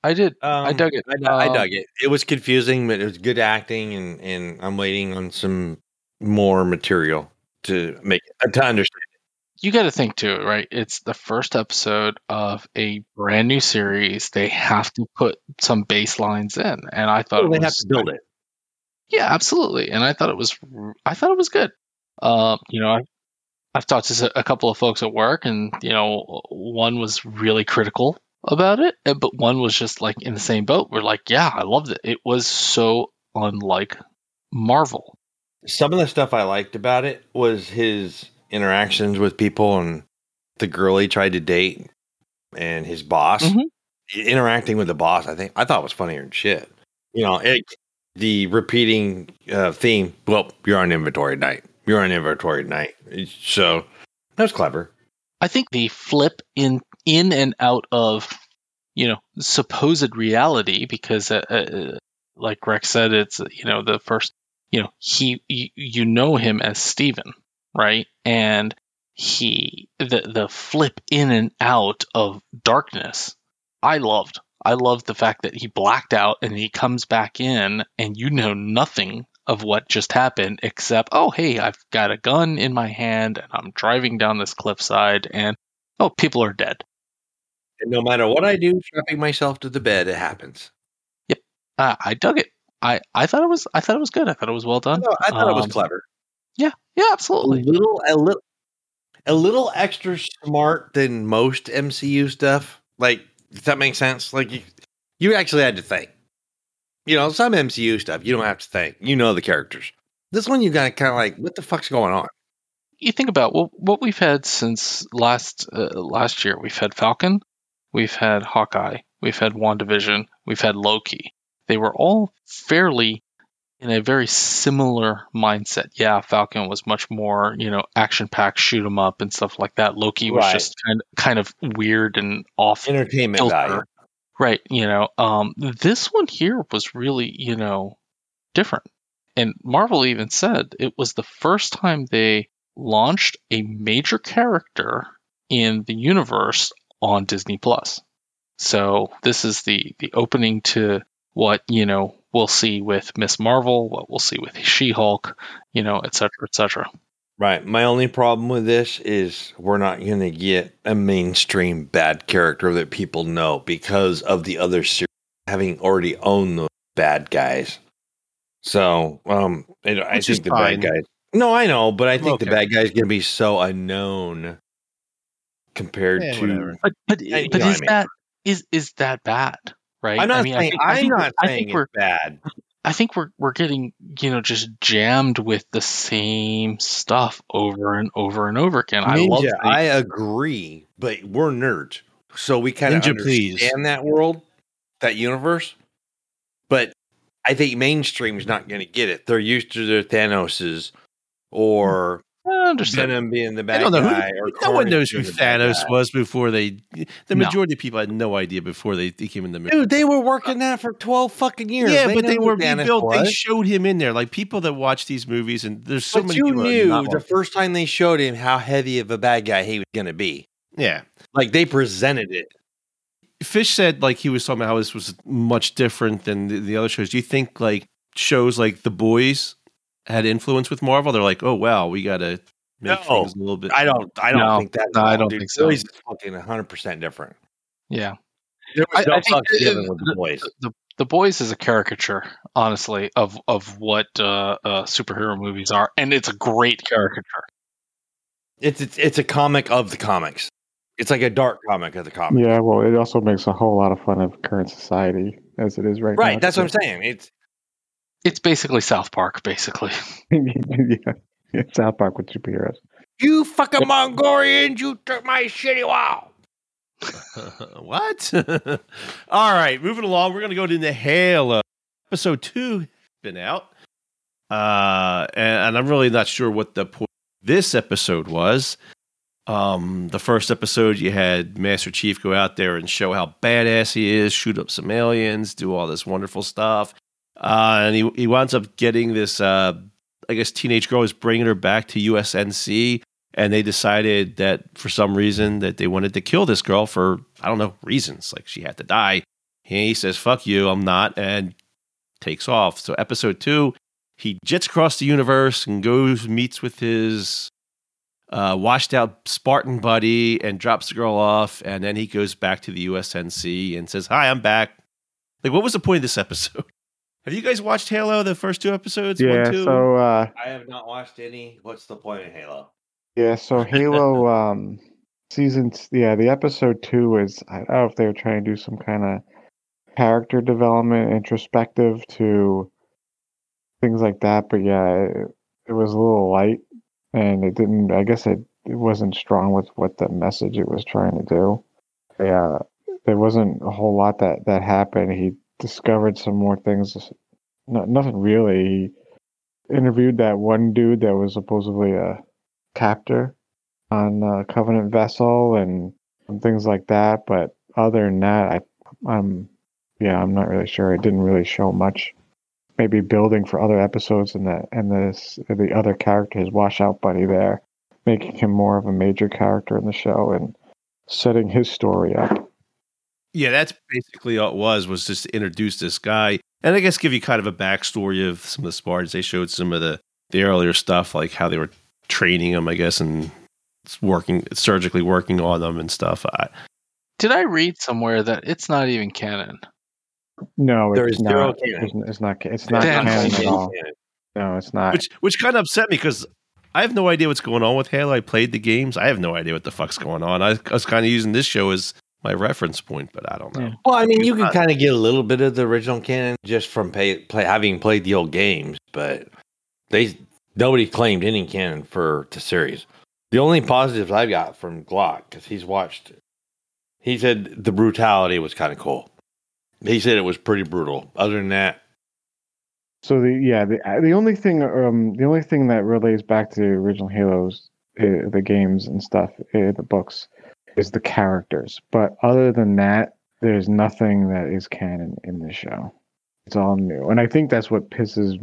I did. Um, I dug it. I, I um, dug it. It was confusing, but it was good acting, and and I'm waiting on some more material to make to understand. You got to think too, right? It's the first episode of a brand new series. They have to put some baselines in, and I thought well, they was, have to build it. Yeah, absolutely. And I thought it was, I thought it was good. Uh, you know, I, I've talked to a couple of folks at work, and you know, one was really critical about it, but one was just like in the same boat. We're like, yeah, I loved it. It was so unlike Marvel. Some of the stuff I liked about it was his interactions with people and the girl he tried to date and his boss. Mm-hmm. Interacting with the boss, I think I thought was funnier than shit. You know, it, the repeating uh, theme. Well, you're on inventory night. You're on inventory night. So that was clever. I think the flip in in and out of you know supposed reality because uh, uh, like Rex said, it's you know the first you know he you, know him as Steven, right? And he the the flip in and out of darkness. I loved. I love the fact that he blacked out and he comes back in and you know nothing of what just happened except, oh, hey, I've got a gun in my hand and I'm driving down this cliffside and, oh, people are dead. And no matter what I do, strapping myself to the bed, it happens. Yep. Uh, I dug it. I, I thought it was I thought it was good. I thought it was well done. I thought um, it was um, clever. Yeah, yeah, absolutely. A little a little a little extra smart than most MCU stuff. Like does that make sense? Like you, you actually had to think. You know, some MCU stuff you don't have to think. You know the characters. This one you got kind of like, what the fuck's going on? You think about well, what we've had since last uh, last year. We've had Falcon, we've had Hawkeye, we've had WandaVision, we've had Loki. They were all fairly in a very similar mindset. Yeah, Falcon was much more, you know, action packed, shoot 'em up and stuff like that. Loki was right. just kind of, kind of weird and off entertainment filter. value. Right, you know, um, this one here was really, you know, different. And Marvel even said it was the first time they launched a major character in the universe on Disney Plus. So this is the the opening to what you know we'll see with Miss Marvel, what we'll see with She Hulk, you know, et cetera, et cetera. Right. My only problem with this is we're not going to get a mainstream bad character that people know because of the other series having already owned the bad guys. So, um, I think the fine. bad guys. No, I know, but I think okay. the bad guys going to be so unknown compared yeah, to. But but, but is I mean? that is is that bad? Right? I'm not I mean, saying I think, I'm not I saying it's bad. I think we're we're getting you know just jammed with the same stuff over and over and over again. Ninja, I love. The- I agree, but we're nerds, so we kind of understand please. that world, that universe. But I think mainstream is not going to get it. They're used to their Thanoses mm. or I understand Venom being the bad I don't know guy. Who, no one knows who Thanos was before they. The majority no. of people had no idea before they, they came in the movie. Dude, they were working that for twelve fucking years. Yeah, they but they were built. They showed him in there. Like people that watch these movies, and there's so but many. You knew the first time they showed him how heavy of a bad guy he was going to be. Yeah, like they presented it. Fish said like he was talking about how this was much different than the, the other shows. Do you think like shows like The Boys had influence with Marvel? They're like, oh wow, we got to make no, things a little bit. I don't. I don't no, think that. No, I don't dude. think so. He's fucking 100 percent different. Yeah, there was no I, I given with the boys. The, the boys is a caricature, honestly, of of what uh, uh, superhero movies are, and it's a great caricature. It's, it's it's a comic of the comics. It's like a dark comic of the comics. Yeah, well, it also makes a whole lot of fun of current society as it is right, right now. Right, that's what I'm saying. It's it's basically South Park, basically. *laughs* yeah. yeah, South Park with superheroes. You fucking Mongolians! You took my shitty wall. *laughs* what? *laughs* All right, moving along. We're going to go into Halo. Episode two been out, uh, and, and I'm really not sure what the point this episode was. Um, the first episode, you had Master Chief go out there and show how badass he is, shoot up some aliens, do all this wonderful stuff. Uh, and he, he winds up getting this, uh, I guess, teenage girl is bringing her back to USNC. And they decided that for some reason that they wanted to kill this girl for, I don't know, reasons. Like she had to die. He says, fuck you, I'm not, and takes off. So episode two, he jets across the universe and goes, meets with his uh, washed out Spartan buddy and drops the girl off, and then he goes back to the USNC and says, "Hi, I'm back." Like, what was the point of this episode? Have you guys watched Halo? The first two episodes? Yeah. One, so uh, I have not watched any. What's the point of Halo? Yeah. So Halo *laughs* um, season. Yeah, the episode two is. I don't know if they were trying to do some kind of character development, introspective to things like that. But yeah, it, it was a little light and it didn't. I guess it, it wasn't strong with what the message it was trying to do. Yeah, there wasn't a whole lot that that happened. He discovered some more things. No, nothing really. He interviewed that one dude that was supposedly a captor on a Covenant vessel and, and things like that. But other than that, I, I'm yeah, I'm not really sure. It didn't really show much maybe building for other episodes and the and this the other character, his washout buddy there, making him more of a major character in the show and setting his story up. Yeah, that's basically all it was was just to introduce this guy and I guess give you kind of a backstory of some of the Spartans. They showed some of the the earlier stuff, like how they were training them, I guess, and working surgically working on them and stuff. I, Did I read somewhere that it's not even canon? No, there is not. It's not. It's not canon at all. No, it's not. Which which kind of upset me because I have no idea what's going on with Halo. I played the games. I have no idea what the fuck's going on. I, I was kind of using this show as my reference point, but I don't know. Yeah. Well, I mean, you can kind of get a little bit of the original canon just from pay, play, having played the old games, but they nobody claimed any canon for the series. The only positives I got from Glock because he's watched, he said the brutality was kind of cool. He said it was pretty brutal. Other than that, so the yeah the the only thing um the only thing that relates back to the original Halos, uh, the games and stuff, uh, the books, is the characters. But other than that, there's nothing that is canon in the show. It's all new, and I think that's what pisses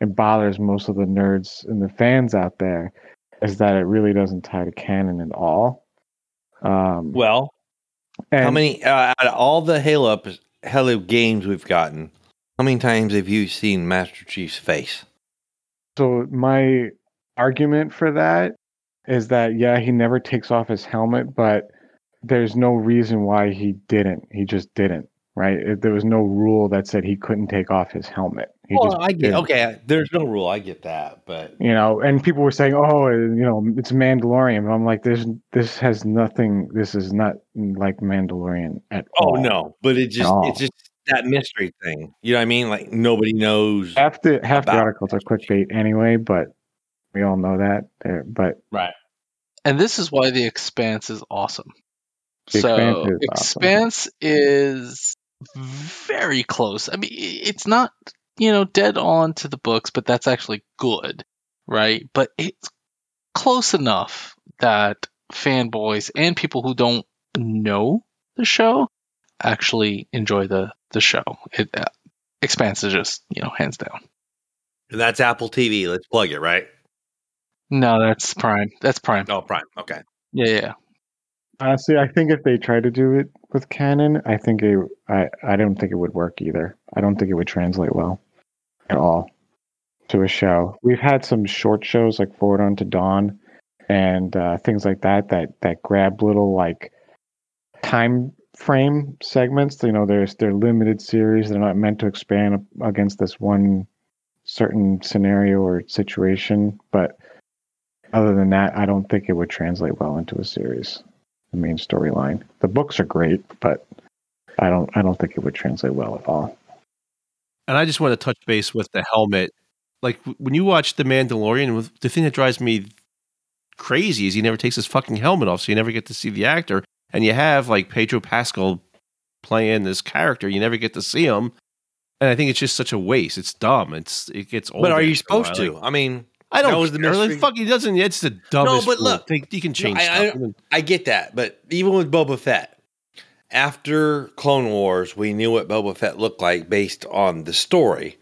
and bothers most of the nerds and the fans out there, is that it really doesn't tie to canon at all. Um, well, how many uh, out of all the Halo Halo games we've gotten, how many times have you seen Master Chief's face? So my argument for that is that yeah, he never takes off his helmet, but there's no reason why he didn't. He just didn't, right? There was no rule that said he couldn't take off his helmet. He well, I get didn't. okay. There's no rule. I get that, but you know, and people were saying, "Oh, uh, you know, it's Mandalorian." But I'm like, "This, this has nothing. This is not like Mandalorian at oh, all." Oh no, but it just, it's just that mystery thing. You know what I mean? Like nobody knows. Half the half the articles are clickbait anyway, but we all know that. Eh, but right. And this is why the Expanse is awesome. The so Expanse, is, Expanse awesome. is very close. I mean, it's not you know dead on to the books, but that's actually good, right? But it's close enough that fanboys and people who don't know the show actually enjoy the the show. It uh, Expanse is just you know hands down. And that's Apple TV. Let's plug it, right? No, that's Prime. That's Prime. Oh, Prime. Okay. Yeah, yeah. Honestly, I think if they try to do it with canon, I think it, I I don't think it would work either. I don't think it would translate well at all to a show. We've had some short shows like Forward Unto Dawn and uh, things like that that that grab little like time frame segments. You know, there's they're limited series. They're not meant to expand against this one certain scenario or situation. But other than that, I don't think it would translate well into a series. The main storyline. The books are great, but I don't I don't think it would translate well at all. And I just want to touch base with the helmet. Like when you watch The Mandalorian, the thing that drives me crazy is he never takes his fucking helmet off, so you never get to see the actor. And you have like Pedro Pascal playing this character, you never get to see him. And I think it's just such a waste. It's dumb. It's it gets old. But are you supposed to? Like, I mean, I don't. That Was the mystery. fuck, he doesn't. It's the dumbest. No, but look, thing. you can change. I, I, I, get that, but even with Boba Fett, after Clone Wars, we knew what Boba Fett looked like based on the story,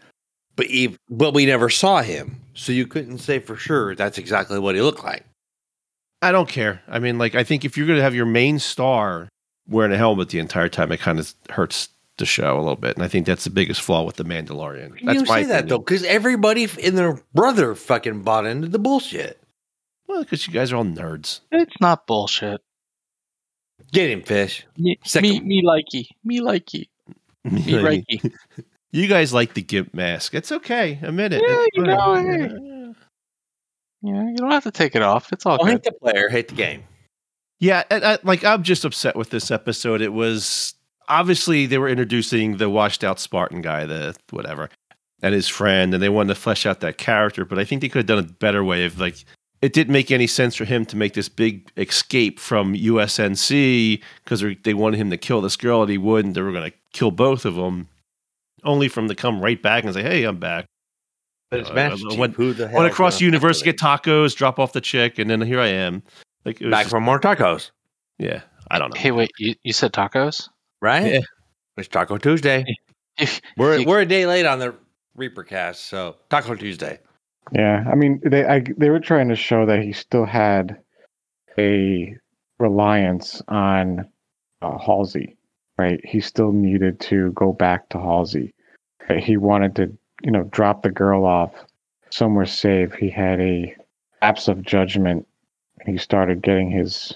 but he, but we never saw him, so you couldn't say for sure that's exactly what he looked like. I don't care. I mean, like, I think if you're going to have your main star wearing a helmet the entire time, it kind of hurts the show a little bit, and I think that's the biggest flaw with the Mandalorian. That's you say that though, because everybody and their brother fucking bought into the bullshit. Well, because you guys are all nerds. It's not bullshit. Get him, fish. Me, me, me likey, me likey, *laughs* me likey. you guys like the gimp mask. It's okay. Admit it. Yeah, you know, hey. Yeah, you don't have to take it off. It's all. Don't good. hate the player, hate the game. Yeah, I, I, like I'm just upset with this episode. It was obviously they were introducing the washed out Spartan guy, the whatever, and his friend, and they wanted to flesh out that character. But I think they could have done a better way of like it didn't make any sense for him to make this big escape from UNSC because they wanted him to kill this girl and he wouldn't. They were going to kill both of them, only for him to come right back and say, "Hey, I'm back." But it's uh, Master Went, Who the hell went across the universe to get tacos, drop off the chick, and then here I am. Like back just, for more tacos. Yeah, I don't know. Hey, wait, you, you said tacos? Right? Yeah. It's Taco Tuesday. *laughs* we're we're a day late on the Reaper cast, so Taco Tuesday. Yeah, I mean they I, they were trying to show that he still had a reliance on uh, Halsey, right? He still needed to go back to Halsey. He wanted to, you know, drop the girl off somewhere safe. He had a lapse of judgment. He started getting his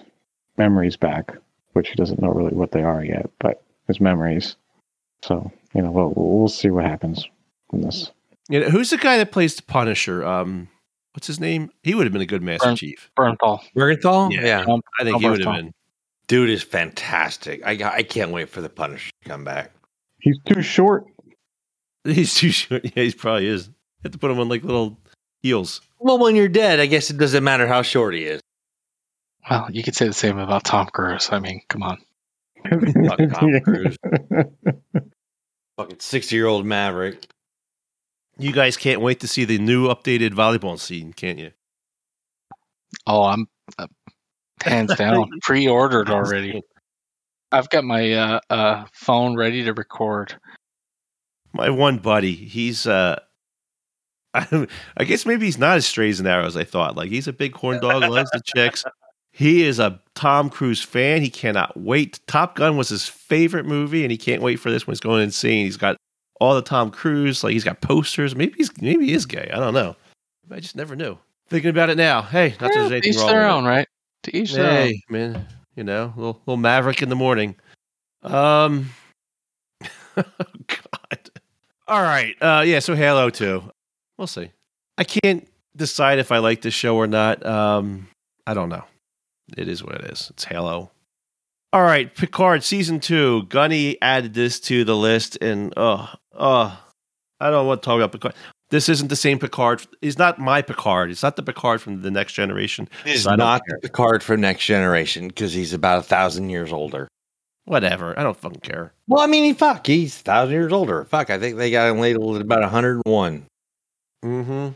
memories back which he doesn't know really what they are yet, but his memories. So you know, we'll we'll see what happens in this. Yeah, who's the guy that plays the Punisher? Um, what's his name? He would have been a good Master Burn, Chief. Bernthal. Bernthal. Yeah, yeah. Um, I think he would have been. Dude is fantastic. I I can't wait for the Punisher to come back. He's too short. *laughs* He's too short. Yeah, he probably is. You have to put him on like little heels. Well, when you're dead, I guess it doesn't matter how short he is. Well, you could say the same about Tom Cruise. I mean, come on. Fuck Tom *laughs* Cruise. *laughs* Fucking 60 year old Maverick. You guys can't wait to see the new updated volleyball scene, can't you? Oh, I'm uh, hands down *laughs* pre ordered already. I've got my uh, uh, phone ready to record. My one buddy, he's uh, I, I guess maybe he's not as straight as an arrow as I thought. Like he's a big horn dog, loves the chicks. He is a Tom Cruise fan. He cannot wait. Top Gun was his favorite movie, and he can't wait for this one. He's going insane. He's got all the Tom Cruise, like he's got posters. Maybe he's maybe he is gay. I don't know. I just never knew. Thinking about it now. Hey, not yeah, there's anything each wrong. their own, right? To each their hey, own. man. You know, little little maverick in the morning. Um. oh *laughs* God. All right. Uh. Yeah. So Halo two. We'll see. I can't decide if I like this show or not. Um. I don't know it is what it is. It's Halo. All right, Picard season two. Gunny added this to the list, and oh, oh, I don't want to talk about Picard. This isn't the same Picard. It's not my Picard. It's not the Picard from the Next Generation. It's not the Picard from Next Generation because he's about a thousand years older. Whatever. I don't fucking care. Well, I mean, he fuck. He's a thousand years older. Fuck. I think they got him labeled at about 101. Mm-hmm.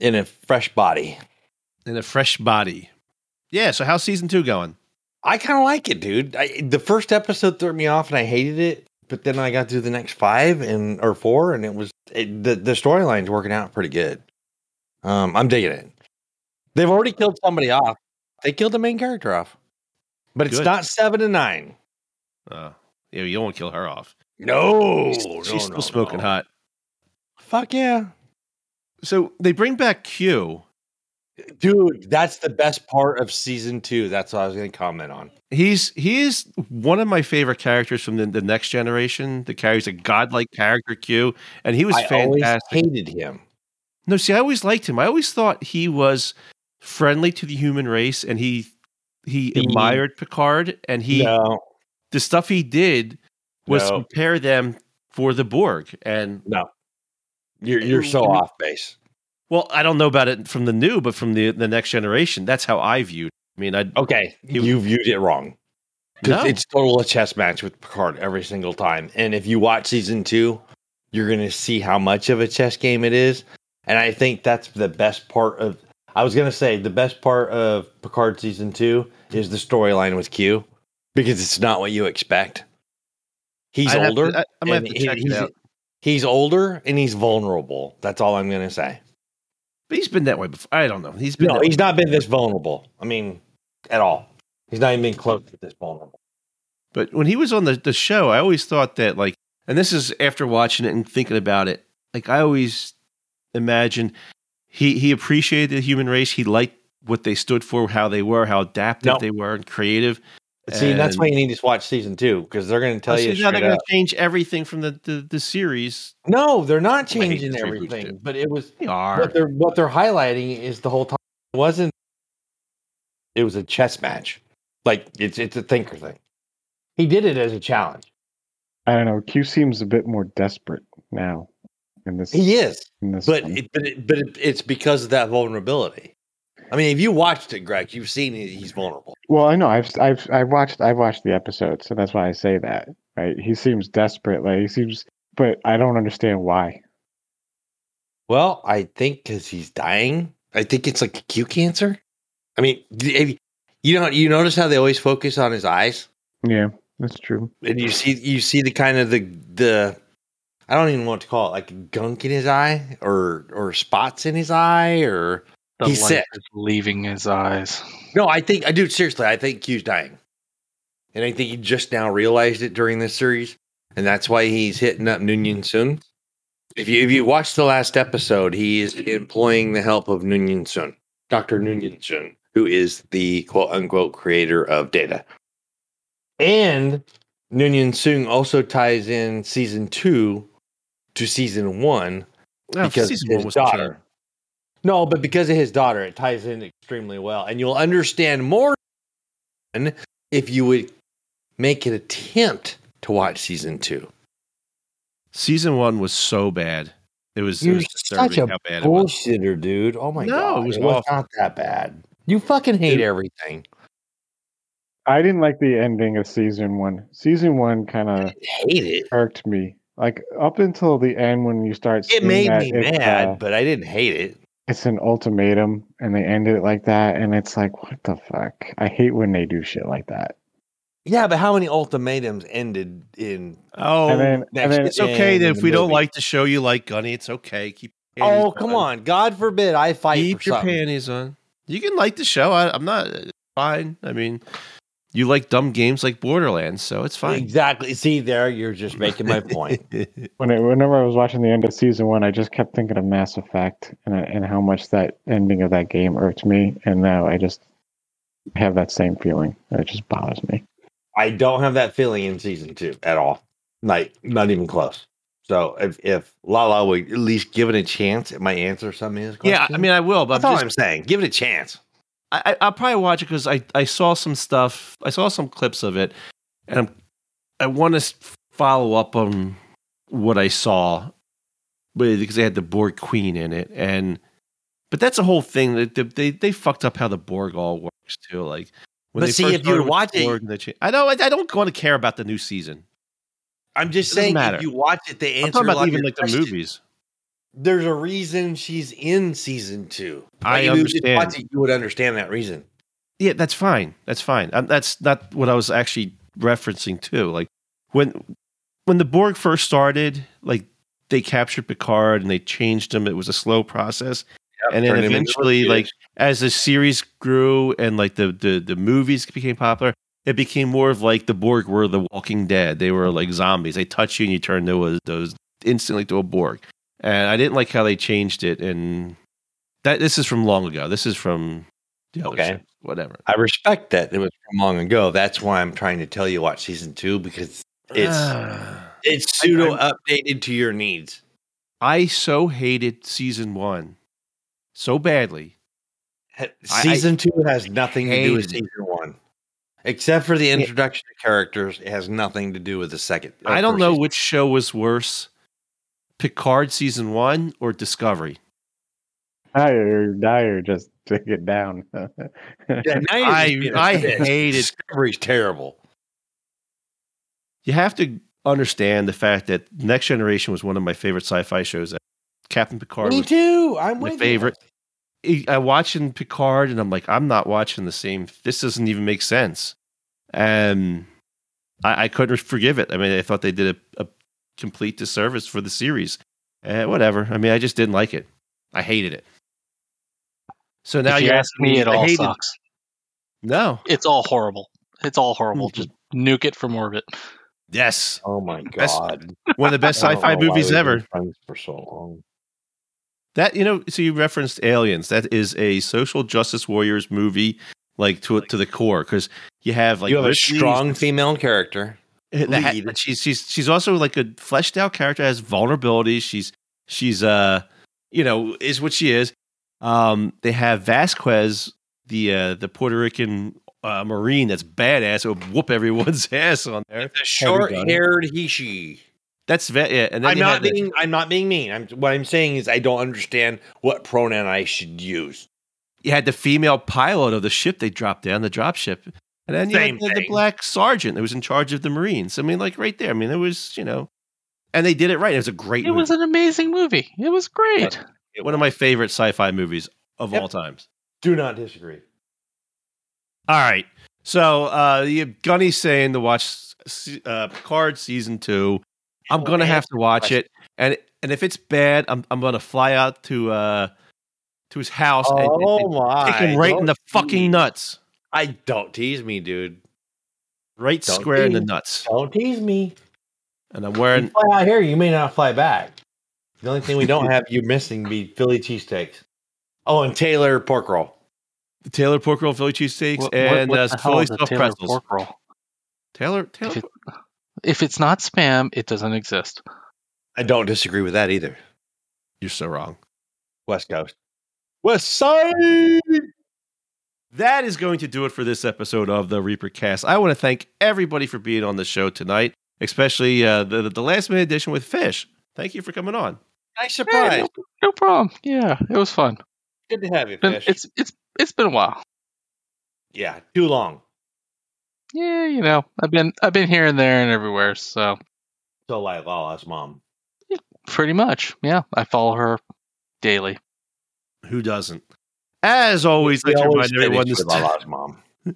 In a fresh body. In a fresh body. Yeah. So how's season two going? I kind of like it, dude. I, the first episode threw me off, and I hated it. But then I got through the next five and or four, and it was it, the the storyline's working out pretty good. Um, I'm digging it. They've already killed somebody off. They killed the main character off, but it's good. not Seven of Nine. Uh, yeah, you don't want to kill her off. No, she's, no, she's no, still smoking no. hot. Fuck yeah! So they bring back Q, Dude, that's the best part of season two. That's what I was going to comment on. He's he is one of my favorite characters from the, the next generation that carries a godlike character Q, and he was I fantastic. hated him. No, see, I always liked him. I always thought he was friendly to the human race, and he he, he admired Picard, and he no. the stuff he did was no. prepare them for the Borg. And no, you're you're so off base. Well, I don't know about it from the new, but from the the next generation, that's how I viewed. I mean, I okay, you viewed it wrong. No. It's total a chess match with Picard every single time. And if you watch season two, you're going to see how much of a chess game it is. And I think that's the best part of. I was going to say the best part of Picard season two is the storyline with Q because it's not what you expect. He's I'd older. To, I, I'm going to check he's, it out. He's older and he's vulnerable. That's all I'm going to say. But he's been that way before. I don't know. He's been no. He's not been this vulnerable. I mean, at all. He's not even been close to this vulnerable. But when he was on the, the show, I always thought that like, and this is after watching it and thinking about it. Like I always imagined he he appreciated the human race. He liked what they stood for, how they were, how adaptive they were, and creative. See, and that's why you need to watch season two because they're going to tell oh, you. Now they're going to change everything from the, the, the series. No, they're not changing everything. But it was they are. What they're what they're highlighting is the whole time it wasn't. It was a chess match, like it's it's a thinker thing. He did it as a challenge. I don't know. Q seems a bit more desperate now. In this, he is, this but it, but it, but it, it's because of that vulnerability. I mean, if you watched it, Greg, you've seen he's vulnerable. Well, I know. I've I've I've watched I've watched the episode, so that's why I say that. Right? He seems desperate. Like he seems, but I don't understand why. Well, I think because he's dying. I think it's like acute cancer. I mean, you know, you notice how they always focus on his eyes. Yeah, that's true. And you see, you see the kind of the the. I don't even know what to call it, like gunk in his eye, or or spots in his eye, or the he's sick. leaving his eyes. No, I think uh, I do seriously. I think Q's dying, and I think he just now realized it during this series, and that's why he's hitting up Noonien Soong. If you if you watch the last episode, he is employing the help of Noonien Soong, Doctor Noonien Soong, who is the quote unquote creator of Data, and Noonien Soong also ties in season two to season one oh, because season his daughter. No, but because of his daughter, it ties in extremely well. And you'll understand more if you would make an attempt to watch season two. Season one was so bad. It was, You're it was such a bullshitter, dude. Oh my no, god, it was, it was not that bad. You fucking hate it, everything. I didn't like the ending of season one. Season one kind of hate it. Irked me. Like up until the end when you start. It made me mad, uh, but I didn't hate it it's an ultimatum and they end it like that and it's like what the fuck? I hate when they do shit like that. Yeah but how many ultimatums ended in oh and then, and then it's okay that if we movie. don't like the show you like gunny it's okay. Keep oh come on. God forbid i fight keep your something. panties on. You can like the show. I, i'm not uh, fine. I mean you like dumb games like Borderlands, so it's fine. Exactly. See, there you're just making my point. *laughs* when it, whenever I was watching the end of season one, I just kept thinking of Mass Effect and and how much that ending of that game irked me, and now I just have that same feeling. It just bothers me. I don't have that feeling in season two at all. Like not even close. So if if Lala would at least give it a chance, it might answer some of his questions. Yeah, I mean I will, but that's I'm all just, I'm saying. Give it a chance. I, I'll probably watch it because I, I saw some stuff. I saw some clips of it, and I'm, I want to follow up on what I saw, because they had the Borg Queen in it, and but that's a whole thing that they, they, they fucked up how the Borg all works too. Like, when but see, if you watch it, I know I, I don't want to care about the new season. I'm just saying, if you watch it, they answer I'm talking about even like the movies there's a reason she's in season two. I you understand. It, you would understand that reason. Yeah, that's fine. That's fine. Um, that's not what I was actually referencing to. Like when when the Borg first started, like they captured Picard and they changed him. It was a slow process. Yep, and then eventually, like as the series grew and like the, the the movies became popular, it became more of like the Borg were the Walking Dead. They were like zombies. They touch you and you turn to a, those instantly to a Borg and I didn't like how they changed it. And that this is from long ago. This is from the other okay. Show, whatever. I respect that it was from long ago. That's why I'm trying to tell you watch season two because it's *sighs* it's pseudo updated to your needs. I so hated season one so badly Season I, two has nothing to do with season one. Except for the introduction of characters, it has nothing to do with the second. I uh, don't know season. which show was worse Picard season one or Discovery? Dyer, Dyer, just take it down. *laughs* yeah, I, I hate it. Discovery's terrible. You have to understand the fact that Next Generation was one of my favorite sci-fi shows. Captain Picard. Me too. I'm my favorite. You. I watching Picard and I'm like, I'm not watching the same. This doesn't even make sense. And I, I couldn't forgive it. I mean, I thought they did a, a complete disservice for the series. Uh, whatever. I mean, I just didn't like it. I hated it. So now if you ask me, it all sucks. No, it's all horrible. It's all horrible. Mm-hmm. Just nuke it from orbit. Yes. Oh my god. Best, one of the best sci-fi movies ever. for so long. That you know, so you referenced Aliens. That is a social justice warriors movie, like to to the core, because you have like you have a strong female character. Lead. She's she's she's also like a fleshed out character, has vulnerabilities. She's she's uh you know is what she is. Um, they have Vasquez, the uh, the Puerto Rican uh, Marine that's badass. It would whoop everyone's *laughs* ass on there. The short haired he she. That's ve- yeah. And I'm not being the, I'm not being mean. I'm what I'm saying is I don't understand what pronoun I should use. You had the female pilot of the ship they dropped down, the drop ship. And then you had the, the, black sergeant that was in charge of the Marines. I mean, like right there. I mean, it was, you know, and they did it right. It was a great It movie. was an amazing movie. It was great. Yeah. One of my favorite sci fi movies of yep. all times. Do not disagree. All right. So uh, Gunny's saying to watch uh, Picard season two. I'm gonna have to watch it, and and if it's bad, I'm I'm gonna fly out to uh to his house oh and, and, my. kick him right don't in the fucking nuts. I don't tease me, dude. Right don't square tease, in the nuts. Don't tease me. And I'm wearing. You fly out here, you may not fly back. The only thing we don't have you missing be Philly cheesesteaks. Oh, and Taylor pork roll. The Taylor pork roll, Philly cheesesteaks, what, and what, what uh, Philly stuffed pretzels. Pork roll? Taylor, Taylor. If, it, if it's not spam, it doesn't exist. I don't disagree with that either. You're so wrong. West Coast. West Side. That is going to do it for this episode of the Reaper Cast. I want to thank everybody for being on the show tonight, especially uh, the the last minute edition with Fish. Thank you for coming on. Nice surprise. Hey, no, no, problem. Yeah, it was fun. Good to have you, Fish. It's it's it's been a while. Yeah, too long. Yeah, you know, I've been I've been here and there and everywhere. So, so like Lala's mom. Yeah, pretty much. Yeah, I follow her daily. Who doesn't? As always, let's remind everyone to, st- mom. *laughs*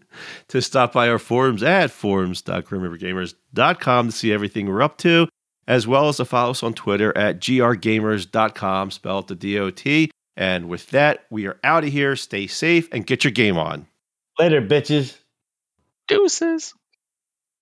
to stop by our forums at forums.grimrivergamers.com to see everything we're up to, as well as to follow us on Twitter at grgamers.com, spelled the D-O-T. And with that, we are out of here. Stay safe and get your game on. Later, bitches. Deuces.